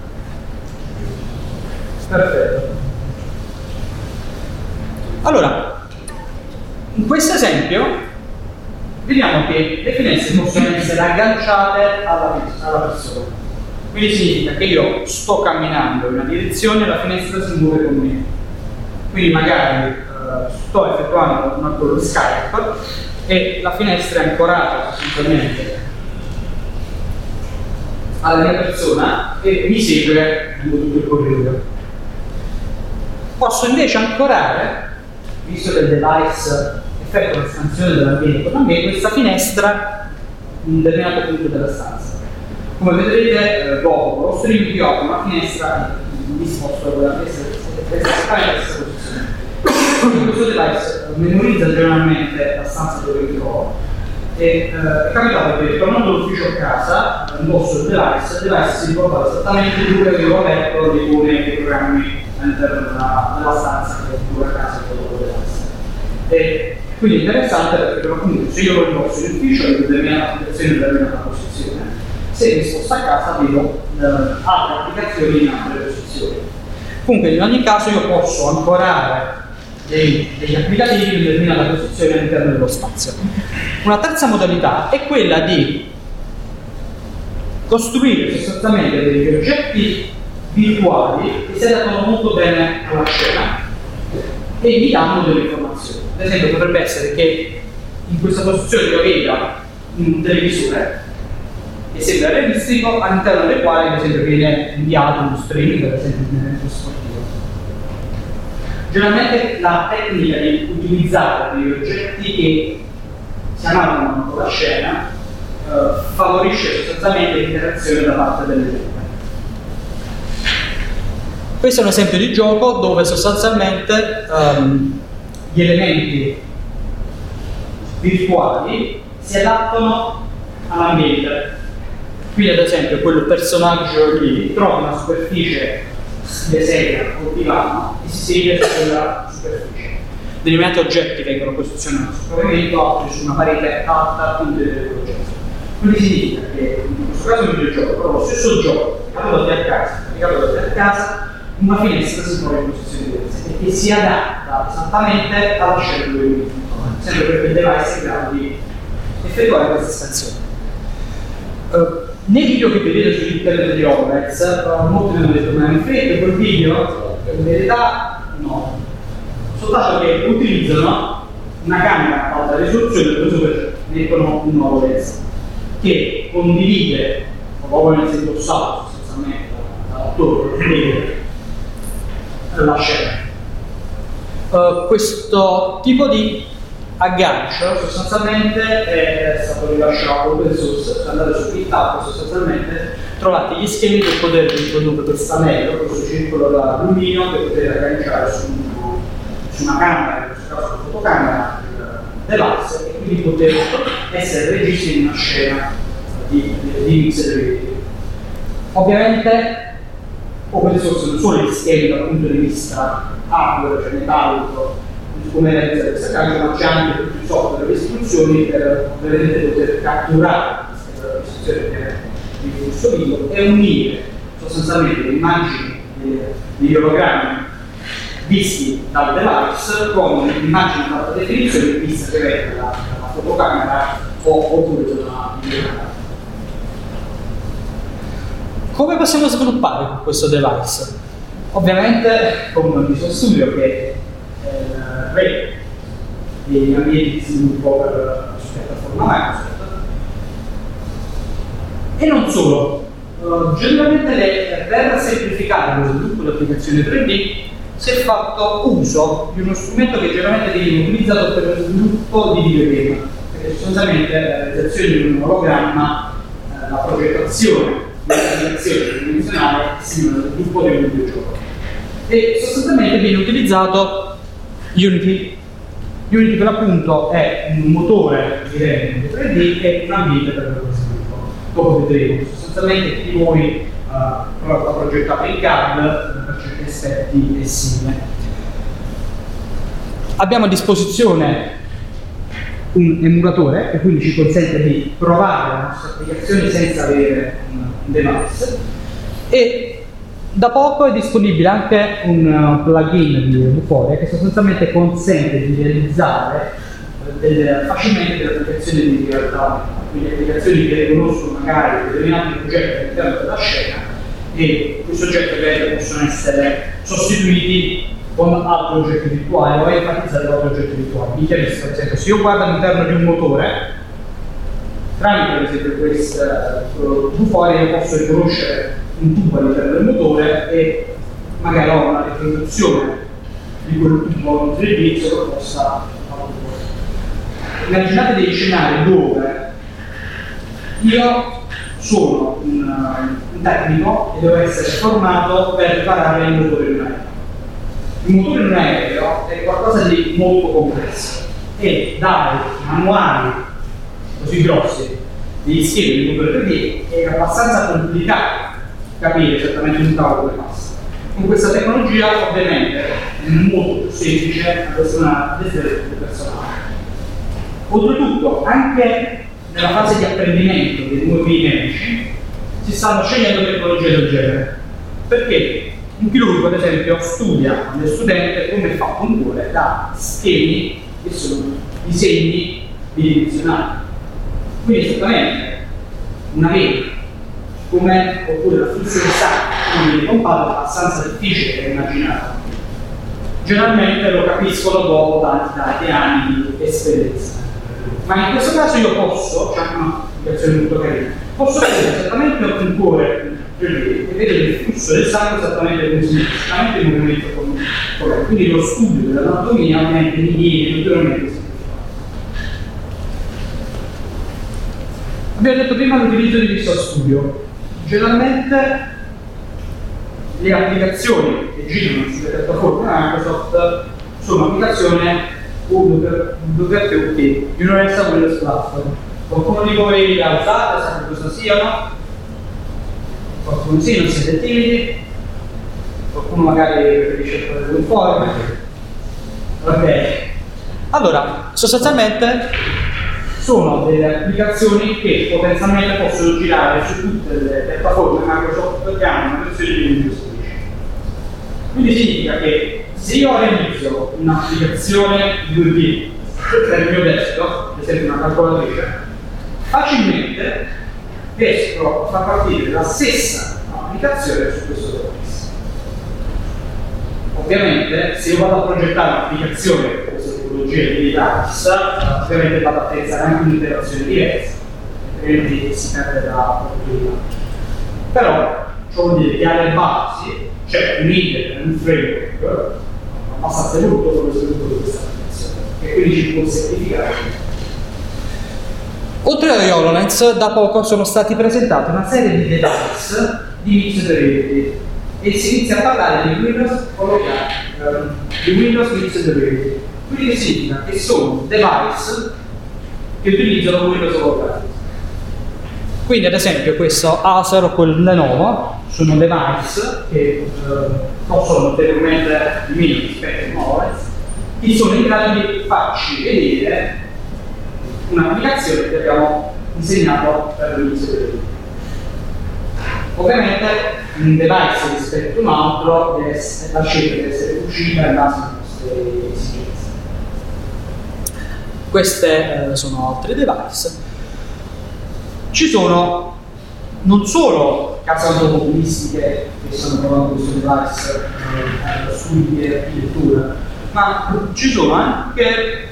A: Perfetto. Allora, in questo esempio vediamo che le finestre possono essere agganciate alla, alla persona. Quindi significa che io sto camminando in una direzione e la finestra si muove con me. Quindi magari sto effettuando un attore di Skype e la finestra è ancorata sostanzialmente alla mia persona e mi segue tutto il corridoio. Posso invece ancorare, visto che il device effettua l'espansione dell'ambiente con questa finestra in un determinato punto della stanza. Come vedrete, eh, dopo lo stream vi offre una finestra disposta da questa esattamente Questo device memorizza generalmente la stanza dove mi trovo e eh, è capitato che tornando all'ufficio a casa, indosso il device, il device si ricordava esattamente dove avevo aperto dei dei programmi all'interno della, della stanza che ho a casa con il device. E quindi è interessante perché appunto se io lo indosso in ufficio in determinata posizione in determinata posizione, se mi sposto a casa vedo eh, altre applicazioni in altre posizioni. Comunque in ogni caso io posso ancorare dei, degli applicativi in determinata posizione all'interno dello spazio. Una terza modalità è quella di costruire sostanzialmente degli oggetti virtuali che si adattano molto bene alla scena e mi danno delle informazioni. Ad esempio potrebbe essere che in questa posizione io veda un televisore che sembra realistico all'interno del quale ad esempio viene inviato uno streaming, ad esempio sportivo. Generalmente la tecnica di utilizzare degli oggetti che si amalgamano con la scena eh, favorisce sostanzialmente l'interazione da parte delle gente. Questo è un esempio di gioco dove sostanzialmente um, gli elementi virtuali si adattano all'ambiente. Quindi ad esempio quel personaggio lì trova una superficie deseca o divano e si siede su quella superficie. Determinati oggetti vengono posizionati sul pavimento, altri su una parete alta, dei progetti. Quindi significa che in questo caso il videogioco, però lo stesso gioco, applicato da te a casa, applicato da te a casa, una finestra si trova in posizione diversa e che si adatta esattamente alla scena dove lui sempre perché il device è in grado di effettuare questa estensione. Uh, nei video che vedete su internet di Overex, uh, molti hanno detto ma in fretta quel video, in verità no, soltanto che utilizzano una camera ad alta risoluzione dove sopra mettono un lens che condivide, senso salto sostanzialmente, dall'attore, la scena. Uh, questo tipo di aggancio sostanzialmente è stato rilasciato open source, andate su GitHub sostanzialmente trovate gli schemi per poter riprodurre questo anello, questo circolo d'alluminio per poter agganciare su, su una camera, in questo caso una fotocamera dell'asse e quindi poter essere registri in una scena di, di mix video. Ovviamente open source non sono gli schemi dal punto di vista hardware, cioè metallico, come realizza questa carica, ma c'è anche tutti i software e le istruzioni per ovviamente poter catturare questa istruzione di flusso video e unire sostanzialmente le immagini degli ologrammi visti dal device con l'immagine ad alta definizione vista che viene dalla, dalla fotocamera o, oppure dalla videocamera. Come possiamo sviluppare questo device? Ovviamente con un Visual Studio che è rete degli ambienti di sviluppo per la piattaforma Microsoft. E non solo, uh, generalmente le, per semplificare lo sviluppo di applicazioni 3D si è fatto uso di uno strumento che generalmente viene utilizzato per lo sviluppo di videogame, perché sostanzialmente la realizzazione di un ologramma, eh, la progettazione l'applicazione tridimensionale simula lo sviluppo di un videogioco. E sostanzialmente viene utilizzato Unity. Unity per l'appunto è un motore di rendering 3D e un ambiente per lo sviluppo. Dopo vedremo, sostanzialmente chi voi uh, ha progettato in CAD per certi aspetti è simile. Abbiamo a disposizione un emulatore che quindi ci consente di provare la nostra applicazione senza avere un device e da poco è disponibile anche un plugin di Vuforia che sostanzialmente consente di realizzare uh, delle, facilmente delle applicazioni di realtà, quindi applicazioni che riconoscono magari determinati oggetti all'interno della scena e questi oggetti possono essere sostituiti con altri oggetti virtuali o enfatizzare altri oggetti virtuali. Mi chiarisco, ad esempio, se io guardo all'interno di un motore, tramite per esempio questo Vuforia io posso riconoscere un tubo all'interno del motore e magari ho una riproduzione di quel tubo in 3D se lo possa immaginate degli scenari dove io sono un, un tecnico e devo essere formato per riparare il motore di un aereo. Il motore di un aereo è qualcosa di molto complesso e dare manuali così grossi degli schemi di motore 3D è abbastanza complicato capire esattamente un tavolo come passa. Con questa tecnologia ovviamente è molto più semplice una gestione personale. Oltretutto, anche nella fase di apprendimento dei nuovi medici si stanno scegliendo tecnologie del genere. Perché un chirurgo, ad esempio, studia alle studente come è fatto un cuore da schemi che sono disegni bidimensionali. Quindi esattamente una vena, come oppure la funzione sangue, quindi compatto è abbastanza difficile da immaginare. Generalmente lo capiscono dopo tanti, tanti anni di esperienza. Ma in questo caso io posso, c'è cioè una spiegazione molto carina, posso vedere esattamente un cuore e vedere il flusso del sangue esattamente come si esattamente il movimento corretto. Quindi lo studio dell'anatomia ovviamente mi viene ulteriormente Abbiamo detto prima l'utilizzo di Visual Studio. Generalmente le applicazioni che girano sulle piattaforme Microsoft sono applicazioni WPUT, Universal Windows Platform. Qualcuno di voi le ha usate, sa cosa siano? Qualcuno sì, non siete timidi? Qualcuno magari preferisce fare un forum? Ok. Allora, sostanzialmente sono delle applicazioni che potenzialmente possono girare su tutte le piattaforme Microsoft che hanno una versione di Windows 10. Quindi significa che se io realizzo un'applicazione 2D per il mio desktop, ad esempio una calcolatrice, facilmente riesco a far partire la stessa applicazione su questo device. Ovviamente se io vado a progettare un'applicazione tipologia di device, ovviamente vado a pensare anche un'interazione diversa, altrimenti si perde la probabilità. Però ciò vuol dire che alle basi c'è un internet, un framework abbastanza evoluto per lo sviluppo di questa applicazione e quindi ci può semplificare Oltre a HoloLens, da poco sono stati presentati una serie di device di mixed reality e si inizia a parlare di Windows hologrammi, di Windows Mixed Reality. Quindi significa? Che sono device che utilizzano Windows hologrammi. Quindi ad esempio questo Acer o quel Lenovo sono device che eh, possono ulteriormente diminuire rispetto a HoloLens che sono in grado di farci vedere un'applicazione che abbiamo disegnato per l'inizio del video. Ovviamente un device rispetto a un altro la scelta deve essere uscita in base alle nostre esigenze. Queste eh, sono altre device. Ci sono non solo case automobilistiche che stanno provando questo device eh, studi di architettura, ma ci sono anche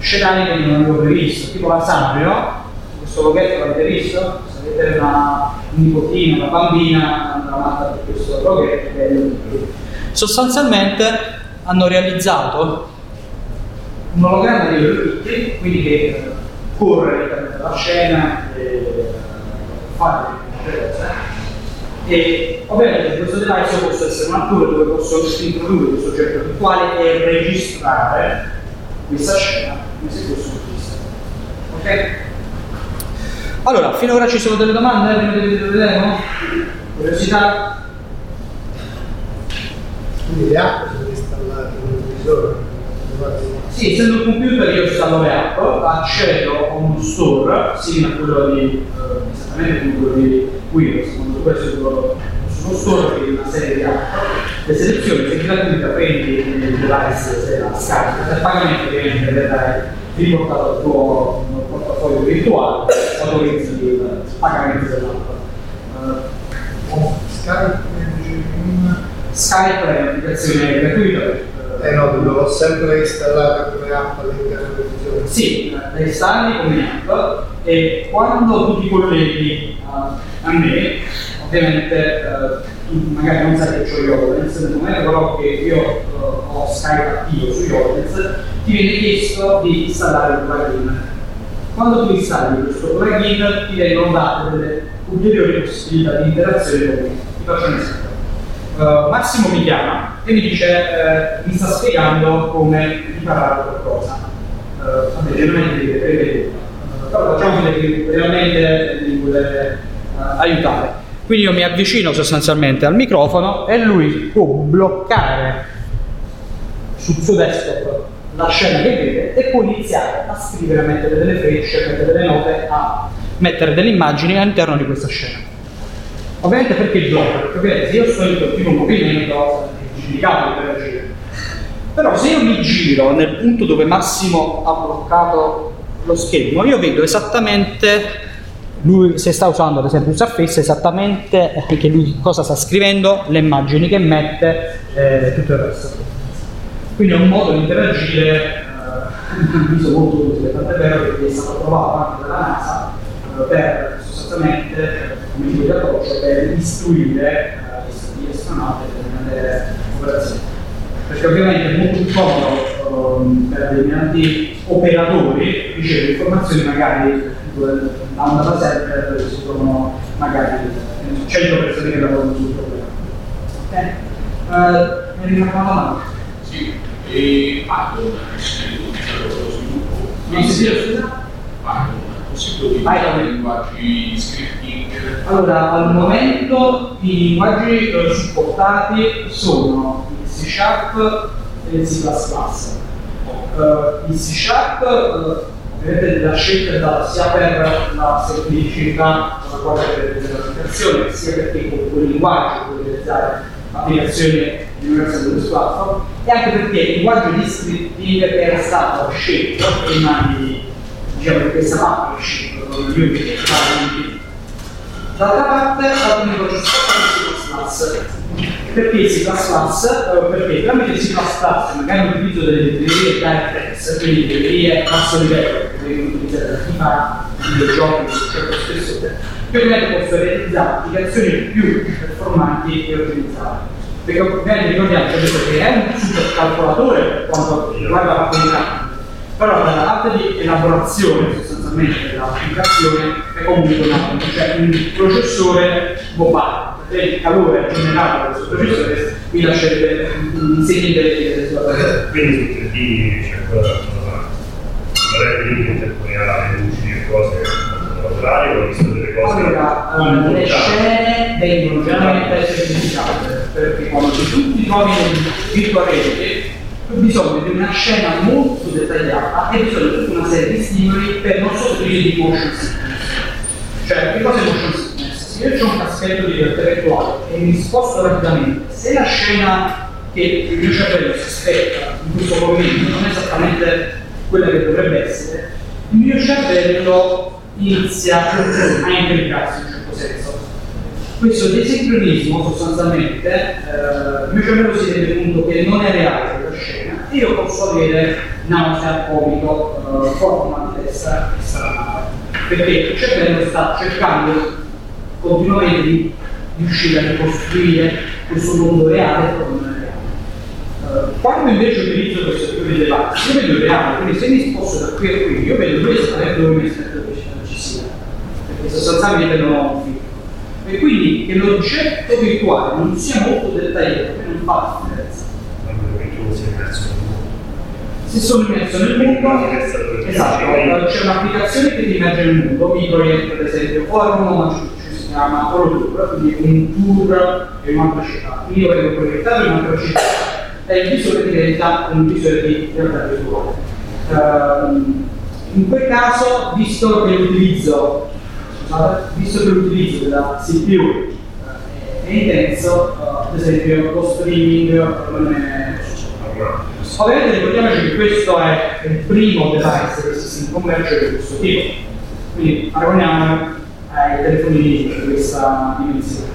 A: scenari che non avevo previsto, tipo la Sanrio, questo loghetto l'avete visto? Se avete una nipotina, una bambina, andrà per questo loghetto Sostanzialmente hanno realizzato un ologramma di Eurofitti, quindi che eh, corre della scena e eh, fa delle cose. E ovviamente questo device può essere un attore dove posso introdurre questo oggetto virtuale e registrare questa scena come se fosse un Cristo. Ok? Allora, finora ci sono delle domande prima di vedere Curiosità?
D: Quindi le app sono installate nel televisore?
A: Sì, essendo un computer io installo le app, accedo a uno store, simile a quello di, eh, esattamente come quello di Windows, quando questo è quello uno store di una serie di app, le selezioni, se gratuita prendi il device, se la scarica, per pagamento ovviamente verrai riportato al tuo portafoglio virtuale, autorizzi il pagamento dell'app.
D: Uh, Skype,
A: Skype è un'applicazione gratuita.
D: Eh no, devo sempre installare come app all'interno del televisore.
A: Sì, la installi come app e quando tu ti colleghi uh, a me ovviamente eh, magari non sai che ho Yolens, nel momento però che io eh, ho Skype attivo su Yolens, ti viene chiesto di installare un plugin. Quando tu installi questo plugin ti vengono date delle ulteriori possibilità di interazione con me. Ti faccio un esempio. Uh, Massimo mi chiama mi dice uh, mi sta spiegando come riparare qualcosa. Uh, vabbè, generalmente deve prevedere, uh, però facciamo vedere che realmente mi vuole aiutare. Quindi io mi avvicino sostanzialmente al microfono e lui può bloccare sul suo desktop la scena che vede e può iniziare a scrivere, a mettere delle frecce, a mettere delle note, a mettere delle immagini all'interno di questa scena. Ovviamente perché il blocco? Perché se io sto in continuo movimento giudicato per agire. Però se io mi giro nel punto dove Massimo ha bloccato lo schermo, io vedo esattamente lui se sta usando ad esempio Surface esattamente eh, che lui cosa sta scrivendo, le immagini che mette e eh, tutto il resto. Quindi è un modo di interagire eh, molto utile, tant'è vero che è stato provato anche dalla NASA eh, per sostanzialmente come tipo per istruire eh, gli astronauti per delle operazioni. Perché ovviamente è molto più comodo um, per determinati operatori ricevere informazioni magari da sempre dove si trovano magari 100 persone che lavorano sul problema. Ok? Uh, mi rimane una domanda?
F: Sì, e Python è lo sviluppo.
A: Non si dice scusa?
F: Python, possibile utilizzare linguaggi di scripting?
A: Allora, al momento i linguaggi eh, supportati sono il C Sharp e il C++. Uh, il C Sharp uh, Vedete la scelta è data sia per la semplicità con la quale realizzare l'applicazione, sia perché con quel linguaggio puoi realizzare applicazioni diverse dello platform e anche perché il linguaggio descrittivo era stato scelto prima di diciamo di questa è scelto con gli utili D'altra parte, linguaggio supportato C++. perché C++, perché tramite C++, magari l'utilizzo delle librerie DirectX, quindi librerie a basso livello, che vengono utilizzate da chi fa videogiochi di un certo spessore, permette posso realizzare applicazioni più performanti e ottimizzate. Perché ovviamente ricordiamo che è un supercalcolatore per quanto riguarda la qualità, però dalla parte di elaborazione sostanzialmente dell'applicazione è comunque una, cioè un processore mobile il calore generato da questo processore vi lascerebbe un segno delle sue
B: quindi su 3D c'è rete interponiale luci e cose naturali o visto delle cose
A: allora, le scene vengono generalmente semplificate perché quando tu ti trovi nel virtual reality bisogno di una scena molto dettagliata e bisogno di tutta una serie di stimoli per non soffrire di motion sickness. Cioè, che cosa è motion sickness? Se io ho un caschetto di virtuale e mi sposto rapidamente, se la scena che il mio cervello si aspetta in questo momento non è esattamente quella che dovrebbe essere, il mio cervello inizia a imbricarsi in un certo senso questo desincronismo sostanzialmente eh, il mio cervello si rende conto che non è reale io posso avere nausea, vomito, eh, forte mal di testa e strana perché il cervello sta cercando continuamente di riuscire a ricostruire questo mondo reale è reale. Uh, quando invece utilizzo questo tipo di device, io vedo il reale, quindi se mi sposto da qui a qui, io vedo dove sta dove mi aspetto che ci sia, perché sostanzialmente non ho un film e quindi che l'oggetto virtuale non sia molto dettagliato non fa differenza. Se sono immerso nel mondo, esatto, c'è un'applicazione che ti immerge nel mondo, mi proietta ad esempio a Roma, si chiama Holotour, quindi un tour in un'altra città. Io vengo proiettato in un'altra città e il visore diventa un visore di realtà virtuale. Uh, in quel caso, visto che l'utilizzo visto che l'utilizzo della CPU eh, è intenso, uh, ad esempio lo streaming non è Ovviamente ricordiamoci che questo è il primo device che si in commercio di questo tipo, quindi paragoniamo ai telefonini di questa dimensione.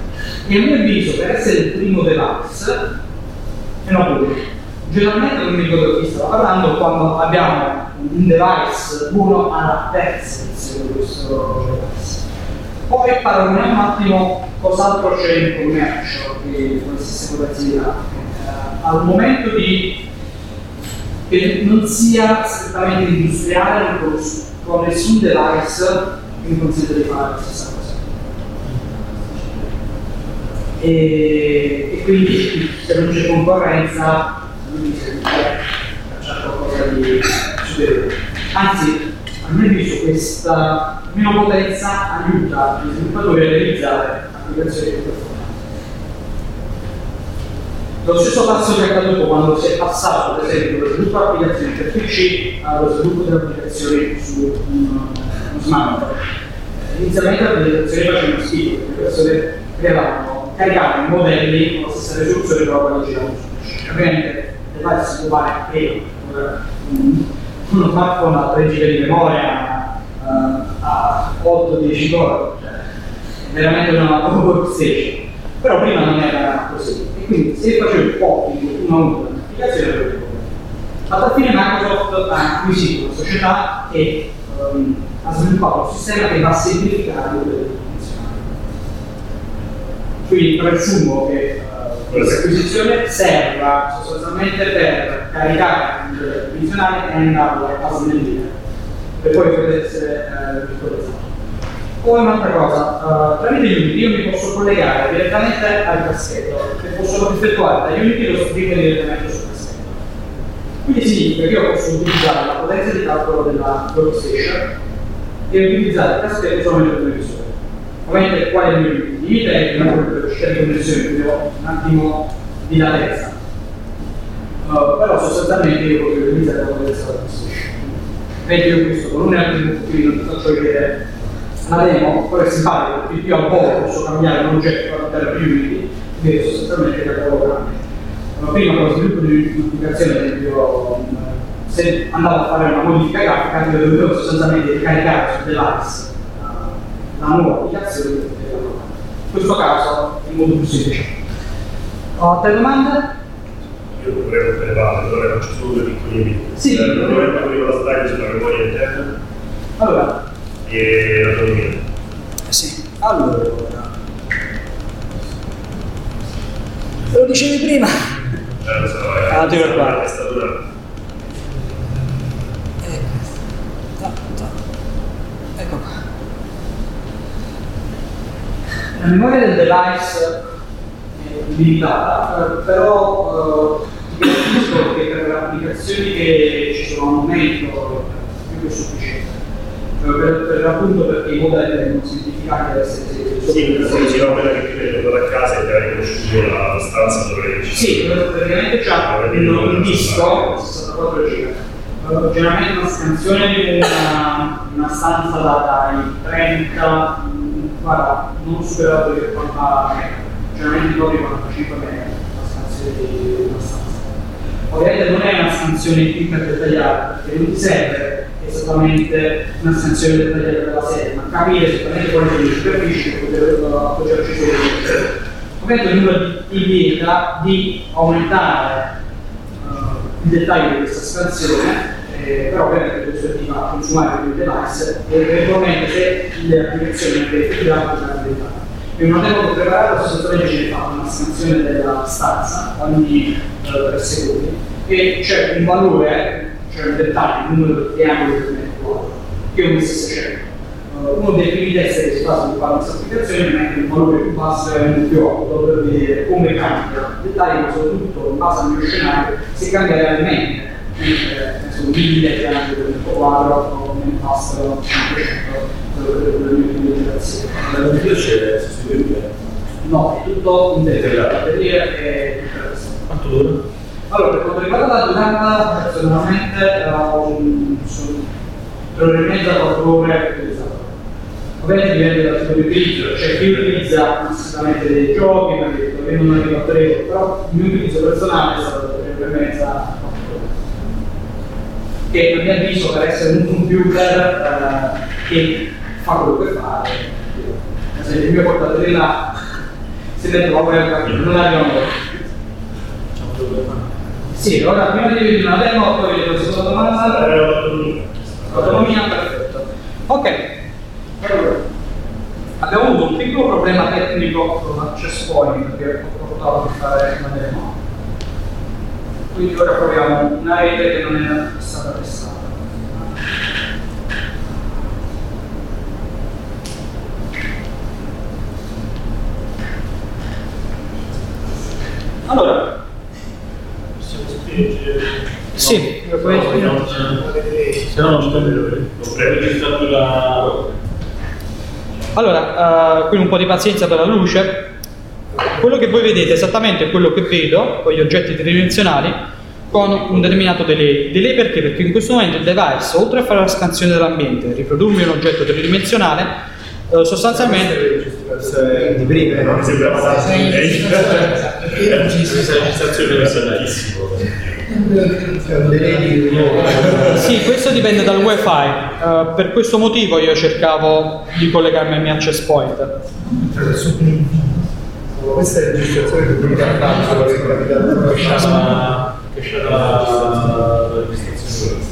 A: E a mio avviso, per essere il primo device, è una pubblica. Generalmente non mi ricordo chi stava parlando quando abbiamo un device buono alla terza edizione di questo device. Poi parliamo un attimo cos'altro c'è in commercio di qualsiasi potenzialità. Eh, al momento di che non sia strettamente industriale con, con nessun device che mi consente di fare la stessa cosa. E, e quindi se non c'è concorrenza non mi sembra c'è qualcosa di superiore. Anzi, a mio avviso questa meno potenza aiuta gli sviluppatori a realizzare applicazioni più performanti. Lo stesso passo che è accaduto quando si è passato, ad esempio, dallo sviluppo di applicazioni per PC allo sviluppo di applicazioni su uno smartphone. Inizialmente le applicazioni facevano schifo, le persone creavano, caricavano modelli con la stessa risoluzione però quando giravano su PC. Ovviamente le file si può fare che uno smartphone ha 3 GB di memoria, uh, a 8-10 ore, cioè veramente una workstation. Però prima non era così. E quindi se facevo il pochi uno a uno l'applicazione avevo Alla fine Microsoft ha acquisito una società che um, ha sviluppato un sistema che va a semplificare le funzionali. Quindi presumo che uh, questa acquisizione serva sostanzialmente per caricare il funzionale e andarlo a snellire per poi poter essere eh, virtualizzato. Poi un'altra cosa, uh, tramite Unity io mi posso collegare direttamente al caschetto e posso effettuare da Unity lo stream direttamente sul caschetto. Quindi significa che io posso utilizzare la potenza di calcolo della workstation e utilizzare il caschetto solamente come visore. Ovviamente qual è il mio limite? è una velocità di connessione, quindi ho un attimo di latenza. Uh, però sostanzialmente io posso utilizzare la potenza della workstation vedi io questo con un attimo qui non ti faccio vedere la demo, poi si il più a poco posso cambiare un oggetto all'interno di Unity, quindi sostanzialmente catalogo cambia. Prima con lo sviluppo di un'applicazione, ad esempio, se andavo a fare una modifica grafica, io dovevo sostanzialmente ricaricare sul device la nuova applicazione In questo caso è molto più semplice. Ho altre domande?
B: Io vorrei rompere le palle, allora faccio solo due piccoli limiti.
A: Sì.
B: Eh, non vorrei fare la slide sulla memoria interna
A: Allora,
B: e l'autonomia.
A: sì, allora. Lo dicevi prima?
B: Eh, lo so, è
A: Ah, tiro qua.
B: è stato una...
A: Ecco qua. La memoria del device è limitata, eh, però eh, capisco che per le applicazioni che ci sono al momento è più che sufficiente. Per, per appunto perché i modelli vengono semplificati ad essere
B: Sì, poi si va bene che tu hai tornato a casa e ti hai riconosciuto la stanza dove ci
A: Sì, praticamente c'ha un disco 64 giga. Generalmente una scansione di una, una stanza da dai 30, mm, guarda, non superato di 40 mega, generalmente proprio 45 mega la scansione di una stanza. Ovviamente non è una scansione iper dettagliata, perché non ti serve esattamente una scansione dettagliata della serie, ma capire esattamente quali sono le superfici per poter uh, appoggiarci sopra. Ovviamente numero di vieta di aumentare uh, il dettaglio di questa scansione, eh, però ovviamente questo è a consumare più device e eventualmente le applicazioni anche effettivate potranno diventare. In un tempo preparato sostanzialmente ci fatta una della stanza ogni uh, 3 secondi e c'è un valore, cioè un dettaglio, un numero di triangoli per metro quadro, che è un S600. Uh, uno dei primi test che si fa su questa applicazione è che il valore più basso è un più alto per vedere come cambia il dettaglio, soprattutto in base al mio scenario, se cambia realmente, sono mille triangoli per metro quadro o nel passo 500 delle mie implementazioni.
C: La video c'è sostituibile.
A: No, è tutto integrato, la batteria è.
C: Quanto dura?
A: Allora, per quanto riguarda la durata, personalmente uh, sono tre ore e mezza, quattro ore per utilizzare. Ovviamente dipende dal tipo di utilizzo, c'è chi utilizza sicuramente dei giochi, perché ovviamente non arriva a tre però il mio utilizzo personale è stato tre ore mezza. Che a mio avviso per essere un computer uh, che fa quello che fa, ad esempio il mio portatore là, mette la web, non arriva a
C: due domande.
A: Sì, ora prima di dire una demo, poi vedo la seconda domanda. Autonomia, perfetto. Ok, allora, abbiamo avuto un piccolo problema tecnico con l'access point perché ho portato per fare una demo. Quindi ora proviamo una rete che non è stata testata. Allora,
C: Possiamo spingere?
A: sì,
C: No,
A: poi-
C: no, Se no non registratura.
A: Allora, eh, quindi un po' di pazienza per la luce. Quello che voi vedete è esattamente quello che vedo con gli oggetti tridimensionali con un determinato delay. Delay perché? Perché in questo momento il device, oltre a fare la scansione dell'ambiente e riprodurmi un oggetto tridimensionale, eh, sostanzialmente
C: Di prima,
B: Non mi sembra abbastanza.
C: Questa registrazione tantissimo.
A: Sì, questo dipende dal wifi. Eh, per questo motivo io cercavo di collegarmi al mio access point.
G: Questa è la registrazione che mi ha fatto candidato
C: Lasciata la registrazione.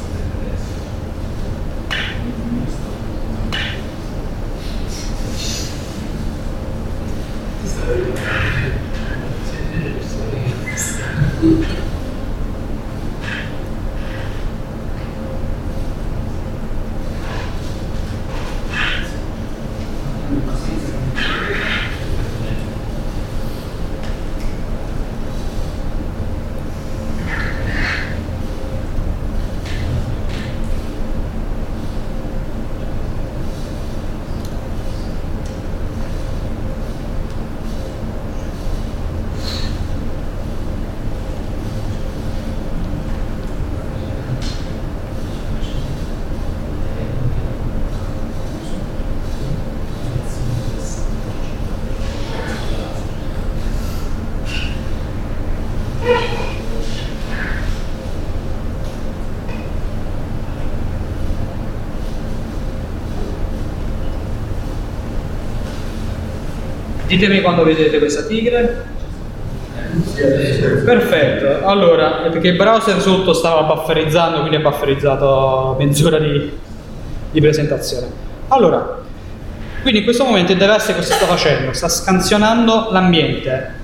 A: Ditemi quando vedete questa tigre. Perfetto, allora, perché il browser sotto stava bufferizzando, quindi ha bufferizzato mezz'ora di, di presentazione. Allora, quindi in questo momento il device cosa sta facendo? Sta scansionando l'ambiente,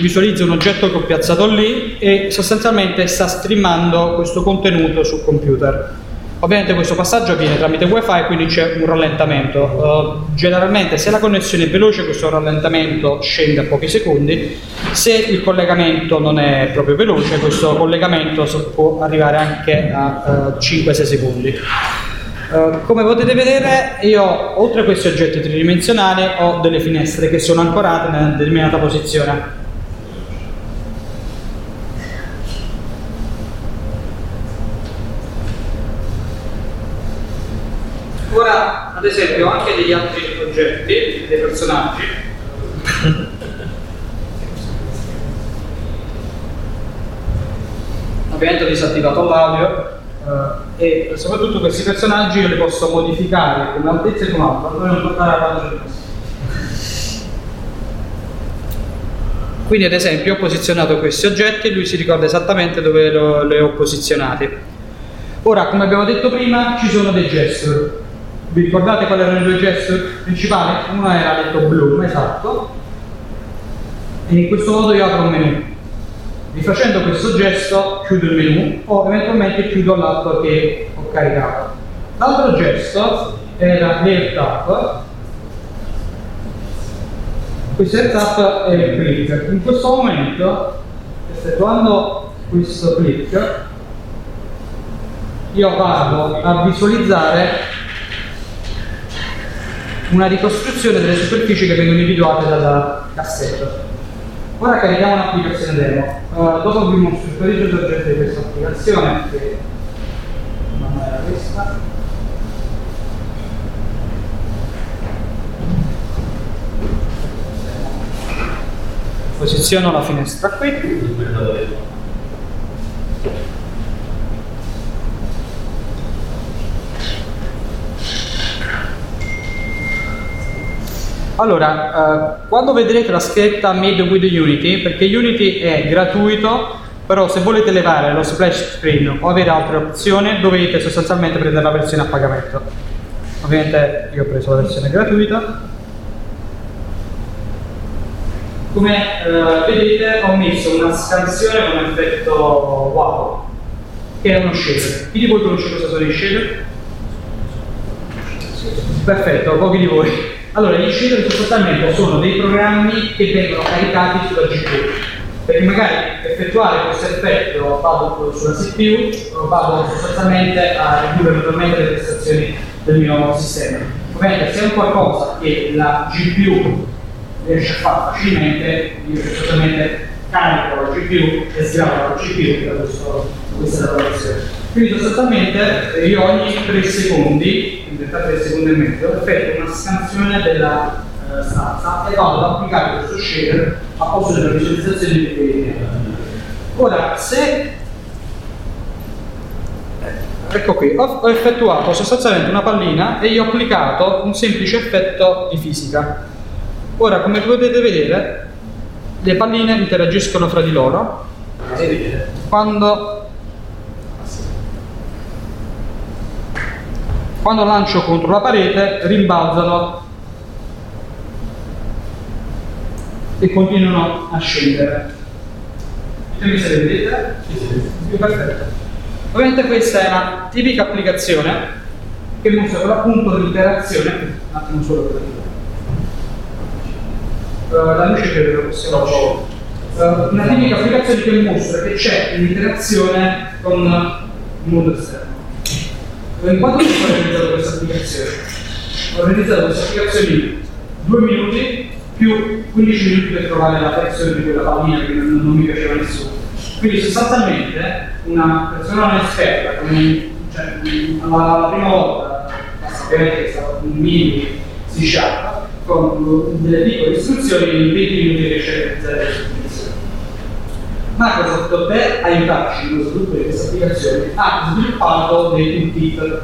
A: visualizza un oggetto che ho piazzato lì e sostanzialmente sta streamando questo contenuto sul computer. Ovviamente questo passaggio avviene tramite wifi quindi c'è un rallentamento. Uh, generalmente se la connessione è veloce questo rallentamento scende a pochi secondi, se il collegamento non è proprio veloce questo collegamento può arrivare anche a uh, eh, 5-6 secondi. Uh, come potete vedere io oltre a questi oggetti tridimensionali ho delle finestre che sono ancorate in una determinata posizione degli altri oggetti, dei personaggi. Ovviamente ho disattivato l'audio eh, e soprattutto questi personaggi io li posso modificare con un'altezza e con per non portare a del Quindi ad esempio ho posizionato questi oggetti e lui si ricorda esattamente dove lo, li ho posizionati. Ora, come abbiamo detto prima, ci sono dei gesture. Vi ricordate quali erano i due gesture principali? Uno era detto Bloom, esatto, e in questo modo io apro un menu. Rifacendo questo gesto chiudo il menu o eventualmente chiudo l'altro che ho caricato. L'altro gesto era l'AirTap. Questo AirTap è il click. In questo momento, effettuando questo click, io vado a visualizzare una ricostruzione delle superfici che vengono individuate dal cassetto. Ora carichiamo un'applicazione demo. Uh, dopo vi mostro il codice d'oggetto di questa applicazione, che non era questa. Posiziono la finestra qui. Allora, eh, quando vedrete la scritta Made with Unity, perché Unity è gratuito, però se volete levare lo splash screen o avere altre opzioni, dovete sostanzialmente prendere la versione a pagamento. Ovviamente io ho preso la versione gratuita. Come eh, vedete ho messo una scansione con effetto wow, che è uno shader. Chi di voi conosce cosa sono i shader? Perfetto, pochi di voi. Allora, gli shader sostanzialmente sono dei programmi che vengono caricati sulla GPU. Perché magari per effettuare questo effetto vado sulla CPU, vado sostanzialmente a ridurre totalmente le prestazioni del mio sistema. Ovviamente se è un qualcosa che la GPU riesce a fare facilmente, io sostanzialmente carico la GPU e sgravo la GPU da questo, questa lavorazione. Quindi sostanzialmente io ogni 3 secondi, in realtà 3 secondi e mezzo, effetto una scansione della eh, stanza e vado ad applicare questo shader a posto della visualizzazione di quei Ora, se ecco qui, ho, ho, effettuato sostanzialmente una pallina e io ho applicato un semplice effetto di fisica. Ora, come potete vedere, le palline interagiscono fra di loro. Quando Quando lancio contro la parete rimbalzano e continuano a scendere. Mi se vedete? Sì, sì. Perfetto. Ovviamente questa è una tipica applicazione che mostra l'appunto l'interazione. Un attimo solo per uh, la luce che possiamo uh, una tipica applicazione che mostra che c'è un'interazione con il mondo esterno. In quanto tempo ho realizzato questa applicazione? Ho realizzato questa applicazione in 2 minuti più 15 minuti per trovare la versione di quella pallina che non, non mi piaceva nessuno. Quindi sostanzialmente una persona non esperta, come cioè, la, la prima volta, ovviamente è stato un mini si sharp, con delle piccole istruzioni in 20 minuti riesce a realizzare Microsoft per aiutarci nello sviluppo di questa applicazione ha sviluppato dei toolkit,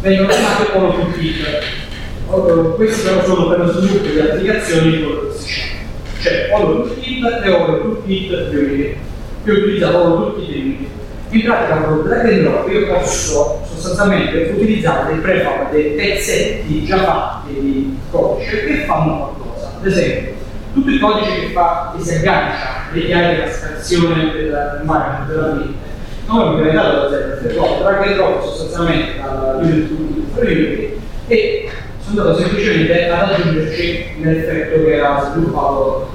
A: vengono chiamati Polo Toolkit. Questi però sono per lo sviluppo di applicazioni con C c'è Olo Toolkit e Olo Toolkit di Unity. Io utilizzo Olo Toolkit di Unity. In pratica con drag and drop io posso sostanzialmente utilizzare dei prefab, dei pezzetti già fatti di codice che fanno qualcosa. Ad esempio, tutto il codice che, fa, che si aggancia alle chiavi della scansione dell'environment, dell'ambiente, non mi viene dato da 0 0 drag and drop sostanzialmente dalla unit to unit e sono andato semplicemente ad aggiungerci l'effetto che era sviluppato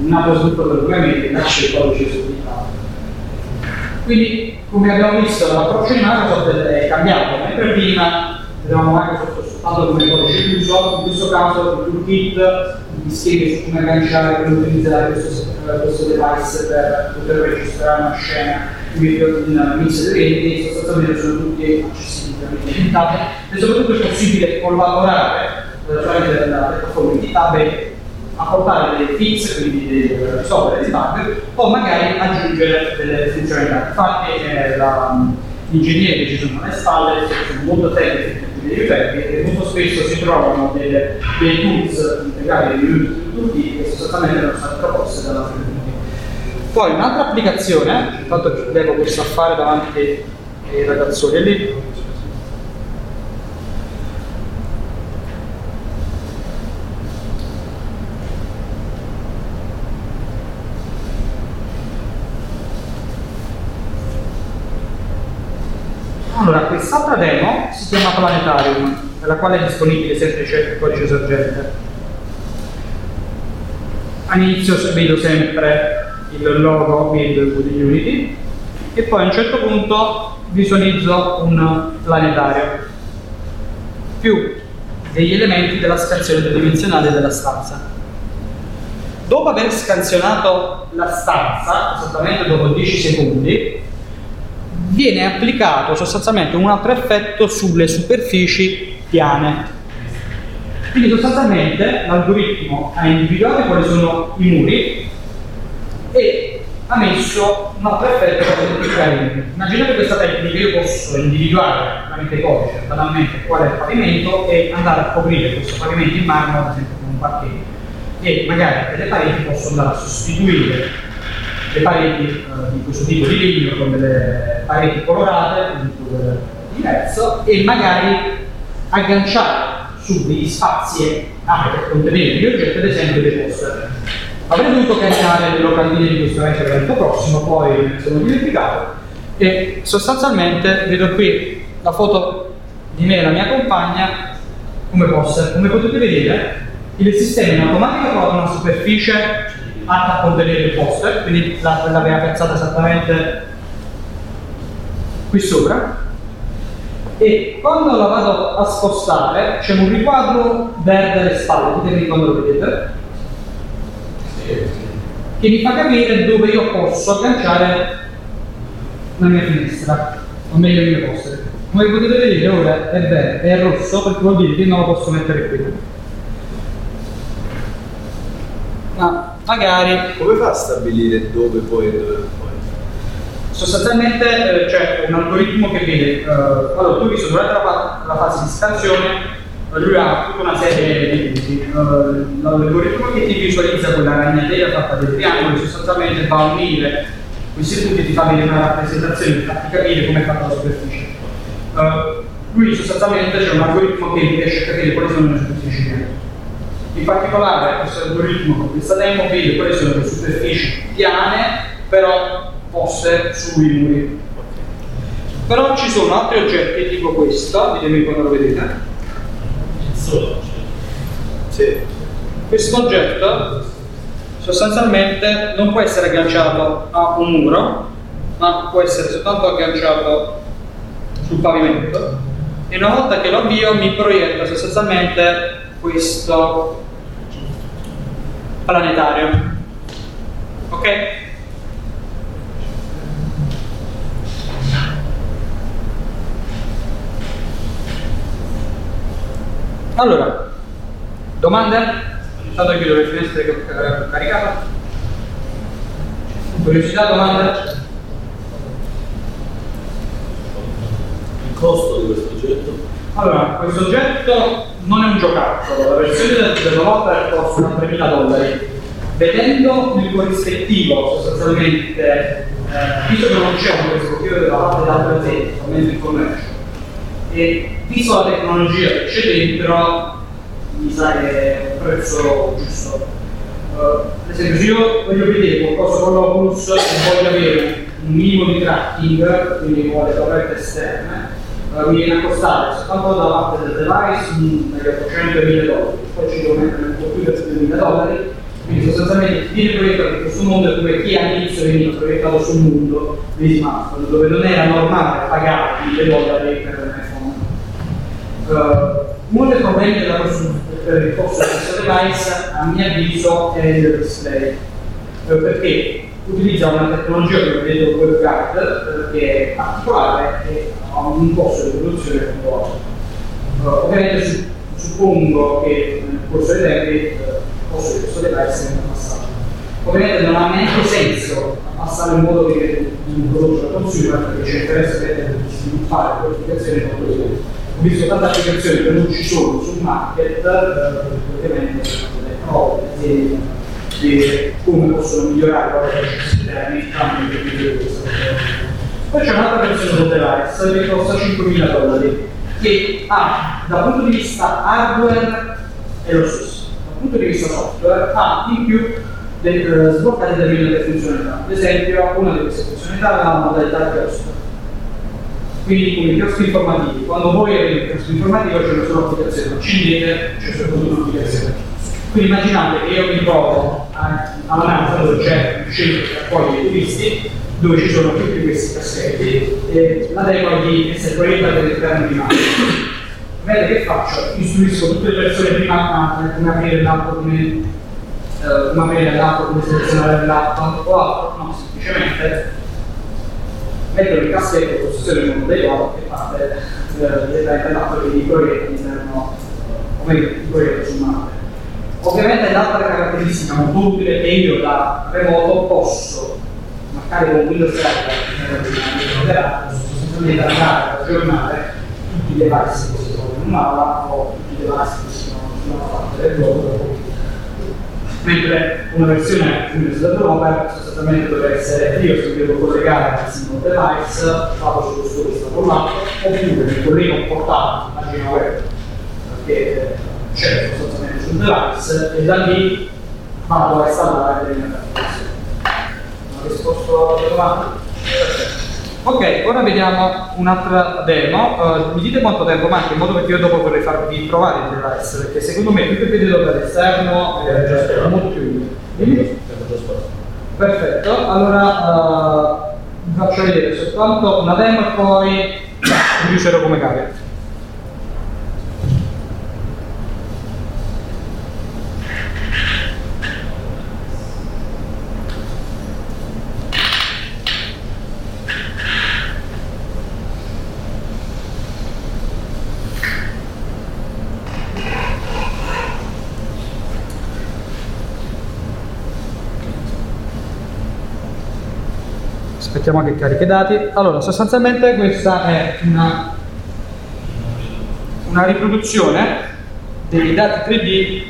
A: un altro sviluppatore ovviamente nasce il codice GitHub quindi, come abbiamo visto, l'approccio di Microsoft è cambiato, mentre prima avevamo Microsoft soltanto come codice chiuso, in questo caso il toolkit vi spiega su come agganciare e utilizzare questo, questo, device per poter registrare una scena in mix di eventi, sostanzialmente sono tutti accessibili tramite GitHub e soprattutto è possibile collaborare tramite la piattaforma. Di GitHub apportare delle fix, quindi risolvere dei bug, o magari aggiungere delle funzionalità. Infatti eh, gli ingegneri che ci sono alle spalle sono molto tecnici degli utenti e molto spesso si trovano delle, dei tools integrati di tutti che sostanzialmente sono state proposte dalla community. Poi un'altra applicazione, intanto devo questo affare davanti ai ragazzoni Allora, quest'altra demo si chiama Planetarium, nella quale è disponibile semplice il codice sorgente. All'inizio vedo sempre il logo build di Unity e poi a un certo punto visualizzo un planetario più degli elementi della scansione tridimensionale della stanza. Dopo aver scansionato la stanza, esattamente dopo 10 secondi, viene applicato sostanzialmente un altro effetto sulle superfici piane. Quindi sostanzialmente l'algoritmo ha individuato quali sono i muri e ha messo un altro effetto per identificare i muri. Immaginate questa tecnica, io posso individuare tramite codice banalmente qual è il pavimento e andare a coprire questo pavimento in marmo, ad esempio con un parquet. E magari delle pareti posso andare a sostituire le pareti eh, di questo tipo di legno con delle pareti colorate, un colore diverso, e magari agganciare su degli spazi anche per contenere gli oggetti, ad esempio dei poster. Avrei dovuto caricare le locandine di questo evento prossimo, poi ne sono dimenticato e sostanzialmente vedo qui la foto di me e la mia compagna come poster. Come potete vedere, il sistema in automatico trova una superficie a contenere il poster, quindi l'aveva piazzata esattamente qui sopra. E quando la vado a spostare c'è un riquadro verde alle spalle, ditemi quando lo vedete, che mi fa capire dove io posso agganciare la mia finestra, o meglio il mio poster. Come potete vedere ora è verde, è rosso perché vuol dire che non lo posso mettere qui. Ma magari...
C: Come fa a stabilire dove poi e dove poi?
A: Sostanzialmente eh, c'è un algoritmo che vede, eh, allora tu hai visto durante la, la fase di scansione lui ha tutta una serie di punti. Uh, l'algoritmo che ti visualizza quella ragnatela fatta dei triangoli sostanzialmente va a unire questi punti e ti fa vedere una rappresentazione, ti fa capire come è fatta la superficie. Uh, lui sostanzialmente c'è un algoritmo che riesce a capire quali sono le superfici. In particolare questo algoritmo questa demo vede quali sono le superfici piane, però poste sui muri. Però ci sono altri oggetti tipo questo, ditemi quando lo vedete. Sì. Questo oggetto sostanzialmente non può essere agganciato a un muro, ma può essere soltanto agganciato sul pavimento e una volta che lo avvio mi proietta sostanzialmente questo planetario. Ok? Allora, domande? Intanto chiudo le finestre che ho caricato. Curiosità, domande?
C: Il costo di questo oggetto?
A: Allora, questo oggetto non è un giocattolo, la versione del developer costa 3.000 dollari. Vedendo il corrispettivo sostanzialmente, eh, visto che non c'è un corrispettivo della parte dell'altra azienda, solamente il commercio, e visto la tecnologia che c'è dentro, mi sa che è un prezzo giusto. Uh, esempio, se io voglio vedere qualcosa con l'Oculus e voglio avere un minimo di tracking, quindi con le torrette esterne, mi viene a costare soltanto da parte del device dagli 800 e 1000 dollari, poi ci devo un computer per 1000 dollari, quindi sostanzialmente viene proiettato in questo mondo dove chi all'inizio veniva proiettato sul mondo dei smartphone, dove non era normale pagare 1000 dollari per un iPhone. Uh, uno dei problemi della per il costo di questo device, a mio avviso, è il display, uh, perché utilizza una tecnologia che vedo WebGuard che è particolare e ha un costo di produzione molto alto. Ovviamente su, suppongo che nel corso dei tempi il costo di questo device venga abbassato. Ovviamente non ha neanche senso abbassare in modo che un prodotto da consumer perché c'è interesse di sviluppare quelle applicazioni molto bene ho visto tante applicazioni che non ci sono sul market, eh, ovviamente delle prove, di, di come possono migliorare la loro video di questa Poi c'è un'altra versione device che costa 5.000 dollari, che ha dal punto di vista hardware è lo stesso, dal punto di vista software ha in più de, uh, sbloccate determinate funzionalità. Ad esempio, una queste funzionalità è la modalità chiosco quindi come chioschi informativi, quando voi avete il chiosco informativo c'è una sola applicazione, accendete, c'è soltanto un'applicazione. Quindi immaginate che io mi trovo alla NASA dove c'è un centro che accoglie i turisti, dove ci sono tutti questi cassetti, e la regola di essere proiettata all'interno di mano. Vedete che faccio? Istruisco tutte le persone prima come aprire l'app, come, uh, come aprire l'app, come selezionare l'app o altro, no, semplicemente mettono il cassetto in posizione di uno dei loro che parte direttamente l'atto che di proietta all'interno, o meglio, di proietta sul mare. Ovviamente l'altra caratteristica molto utile è che io da remoto posso, magari con Windows Server, sostanzialmente andare ad aggiornare tutti i device che si trovano in un'aula o tutti i device che si trovano sulla parte del globo mentre una versione Windows Developer sostanzialmente dovrebbe essere io se devo collegare al singolo device vado store che sta rollando oppure mi collego un portale su pagina web che c'è sostanzialmente sul device e da lì vado a installare le mie applicazioni. Ho risposto alla domanda? Ok, ora vediamo un'altra demo. Uh, mi dite quanto tempo manca in modo che io dopo vorrei farvi provare il device, perché secondo me più che vedete dall'esterno è molto più utile. Perfetto, allora uh, vi faccio vedere soltanto una demo e poi vi userò come carica. Aspettiamo che carichi i dati. Allora, sostanzialmente questa è una, una riproduzione dei dati 3D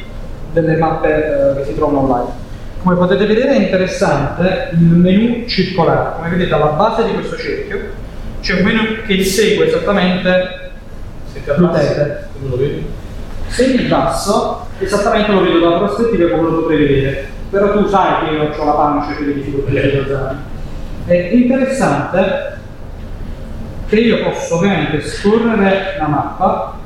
A: delle mappe eh, che si trovano online. Come potete vedere è interessante il menu circolare. Come vedete alla base di questo cerchio c'è un menu che segue esattamente l'utente. Se mi basso, esattamente lo vedo dalla prospettiva come lo potrei vedere. Però tu sai che io ho la pancia che le difficoltà di utilizzare. È interessante che io posso ovviamente scorrere la mappa.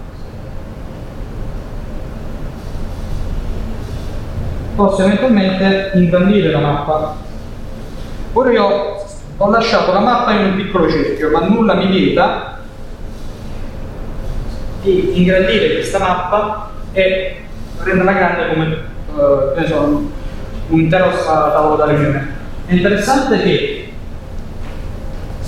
A: Posso eventualmente ingrandire la mappa. Ora io ho lasciato la mappa in un piccolo cerchio ma nulla mi vieta di ingrandire questa mappa e renderla grande come uh, so, un intero tavolo da riunione. È interessante che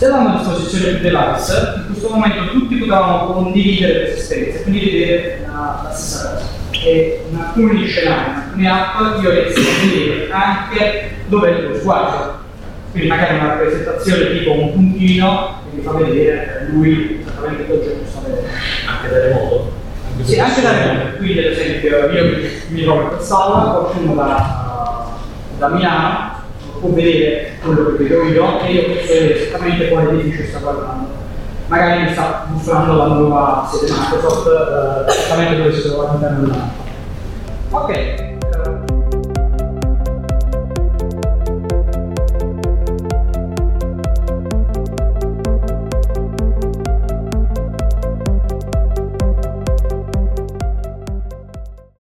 A: se avevamo a disposizione più device, in questo momento tutti potevamo condividere queste esperienze, quindi vedere la, la stessa cosa. E in alcuni scenari, in alcune app, io riesco a vedere anche dove è il tuo sguardo. Quindi magari una rappresentazione tipo un puntino che mi fa vedere lui esattamente che oggetto sta vedendo.
E: anche da remoto?
A: Sì, anche da remoto. Quindi ad esempio io mi, mi trovo in quest'aula, qualcuno da, da Milano può vedere quello che vedo io e io posso vedere esattamente quale edificio sta guardando. Magari mi sta mostrando la nuova sede Microsoft, eh, esattamente dove si trova all'interno dell'app. Ok,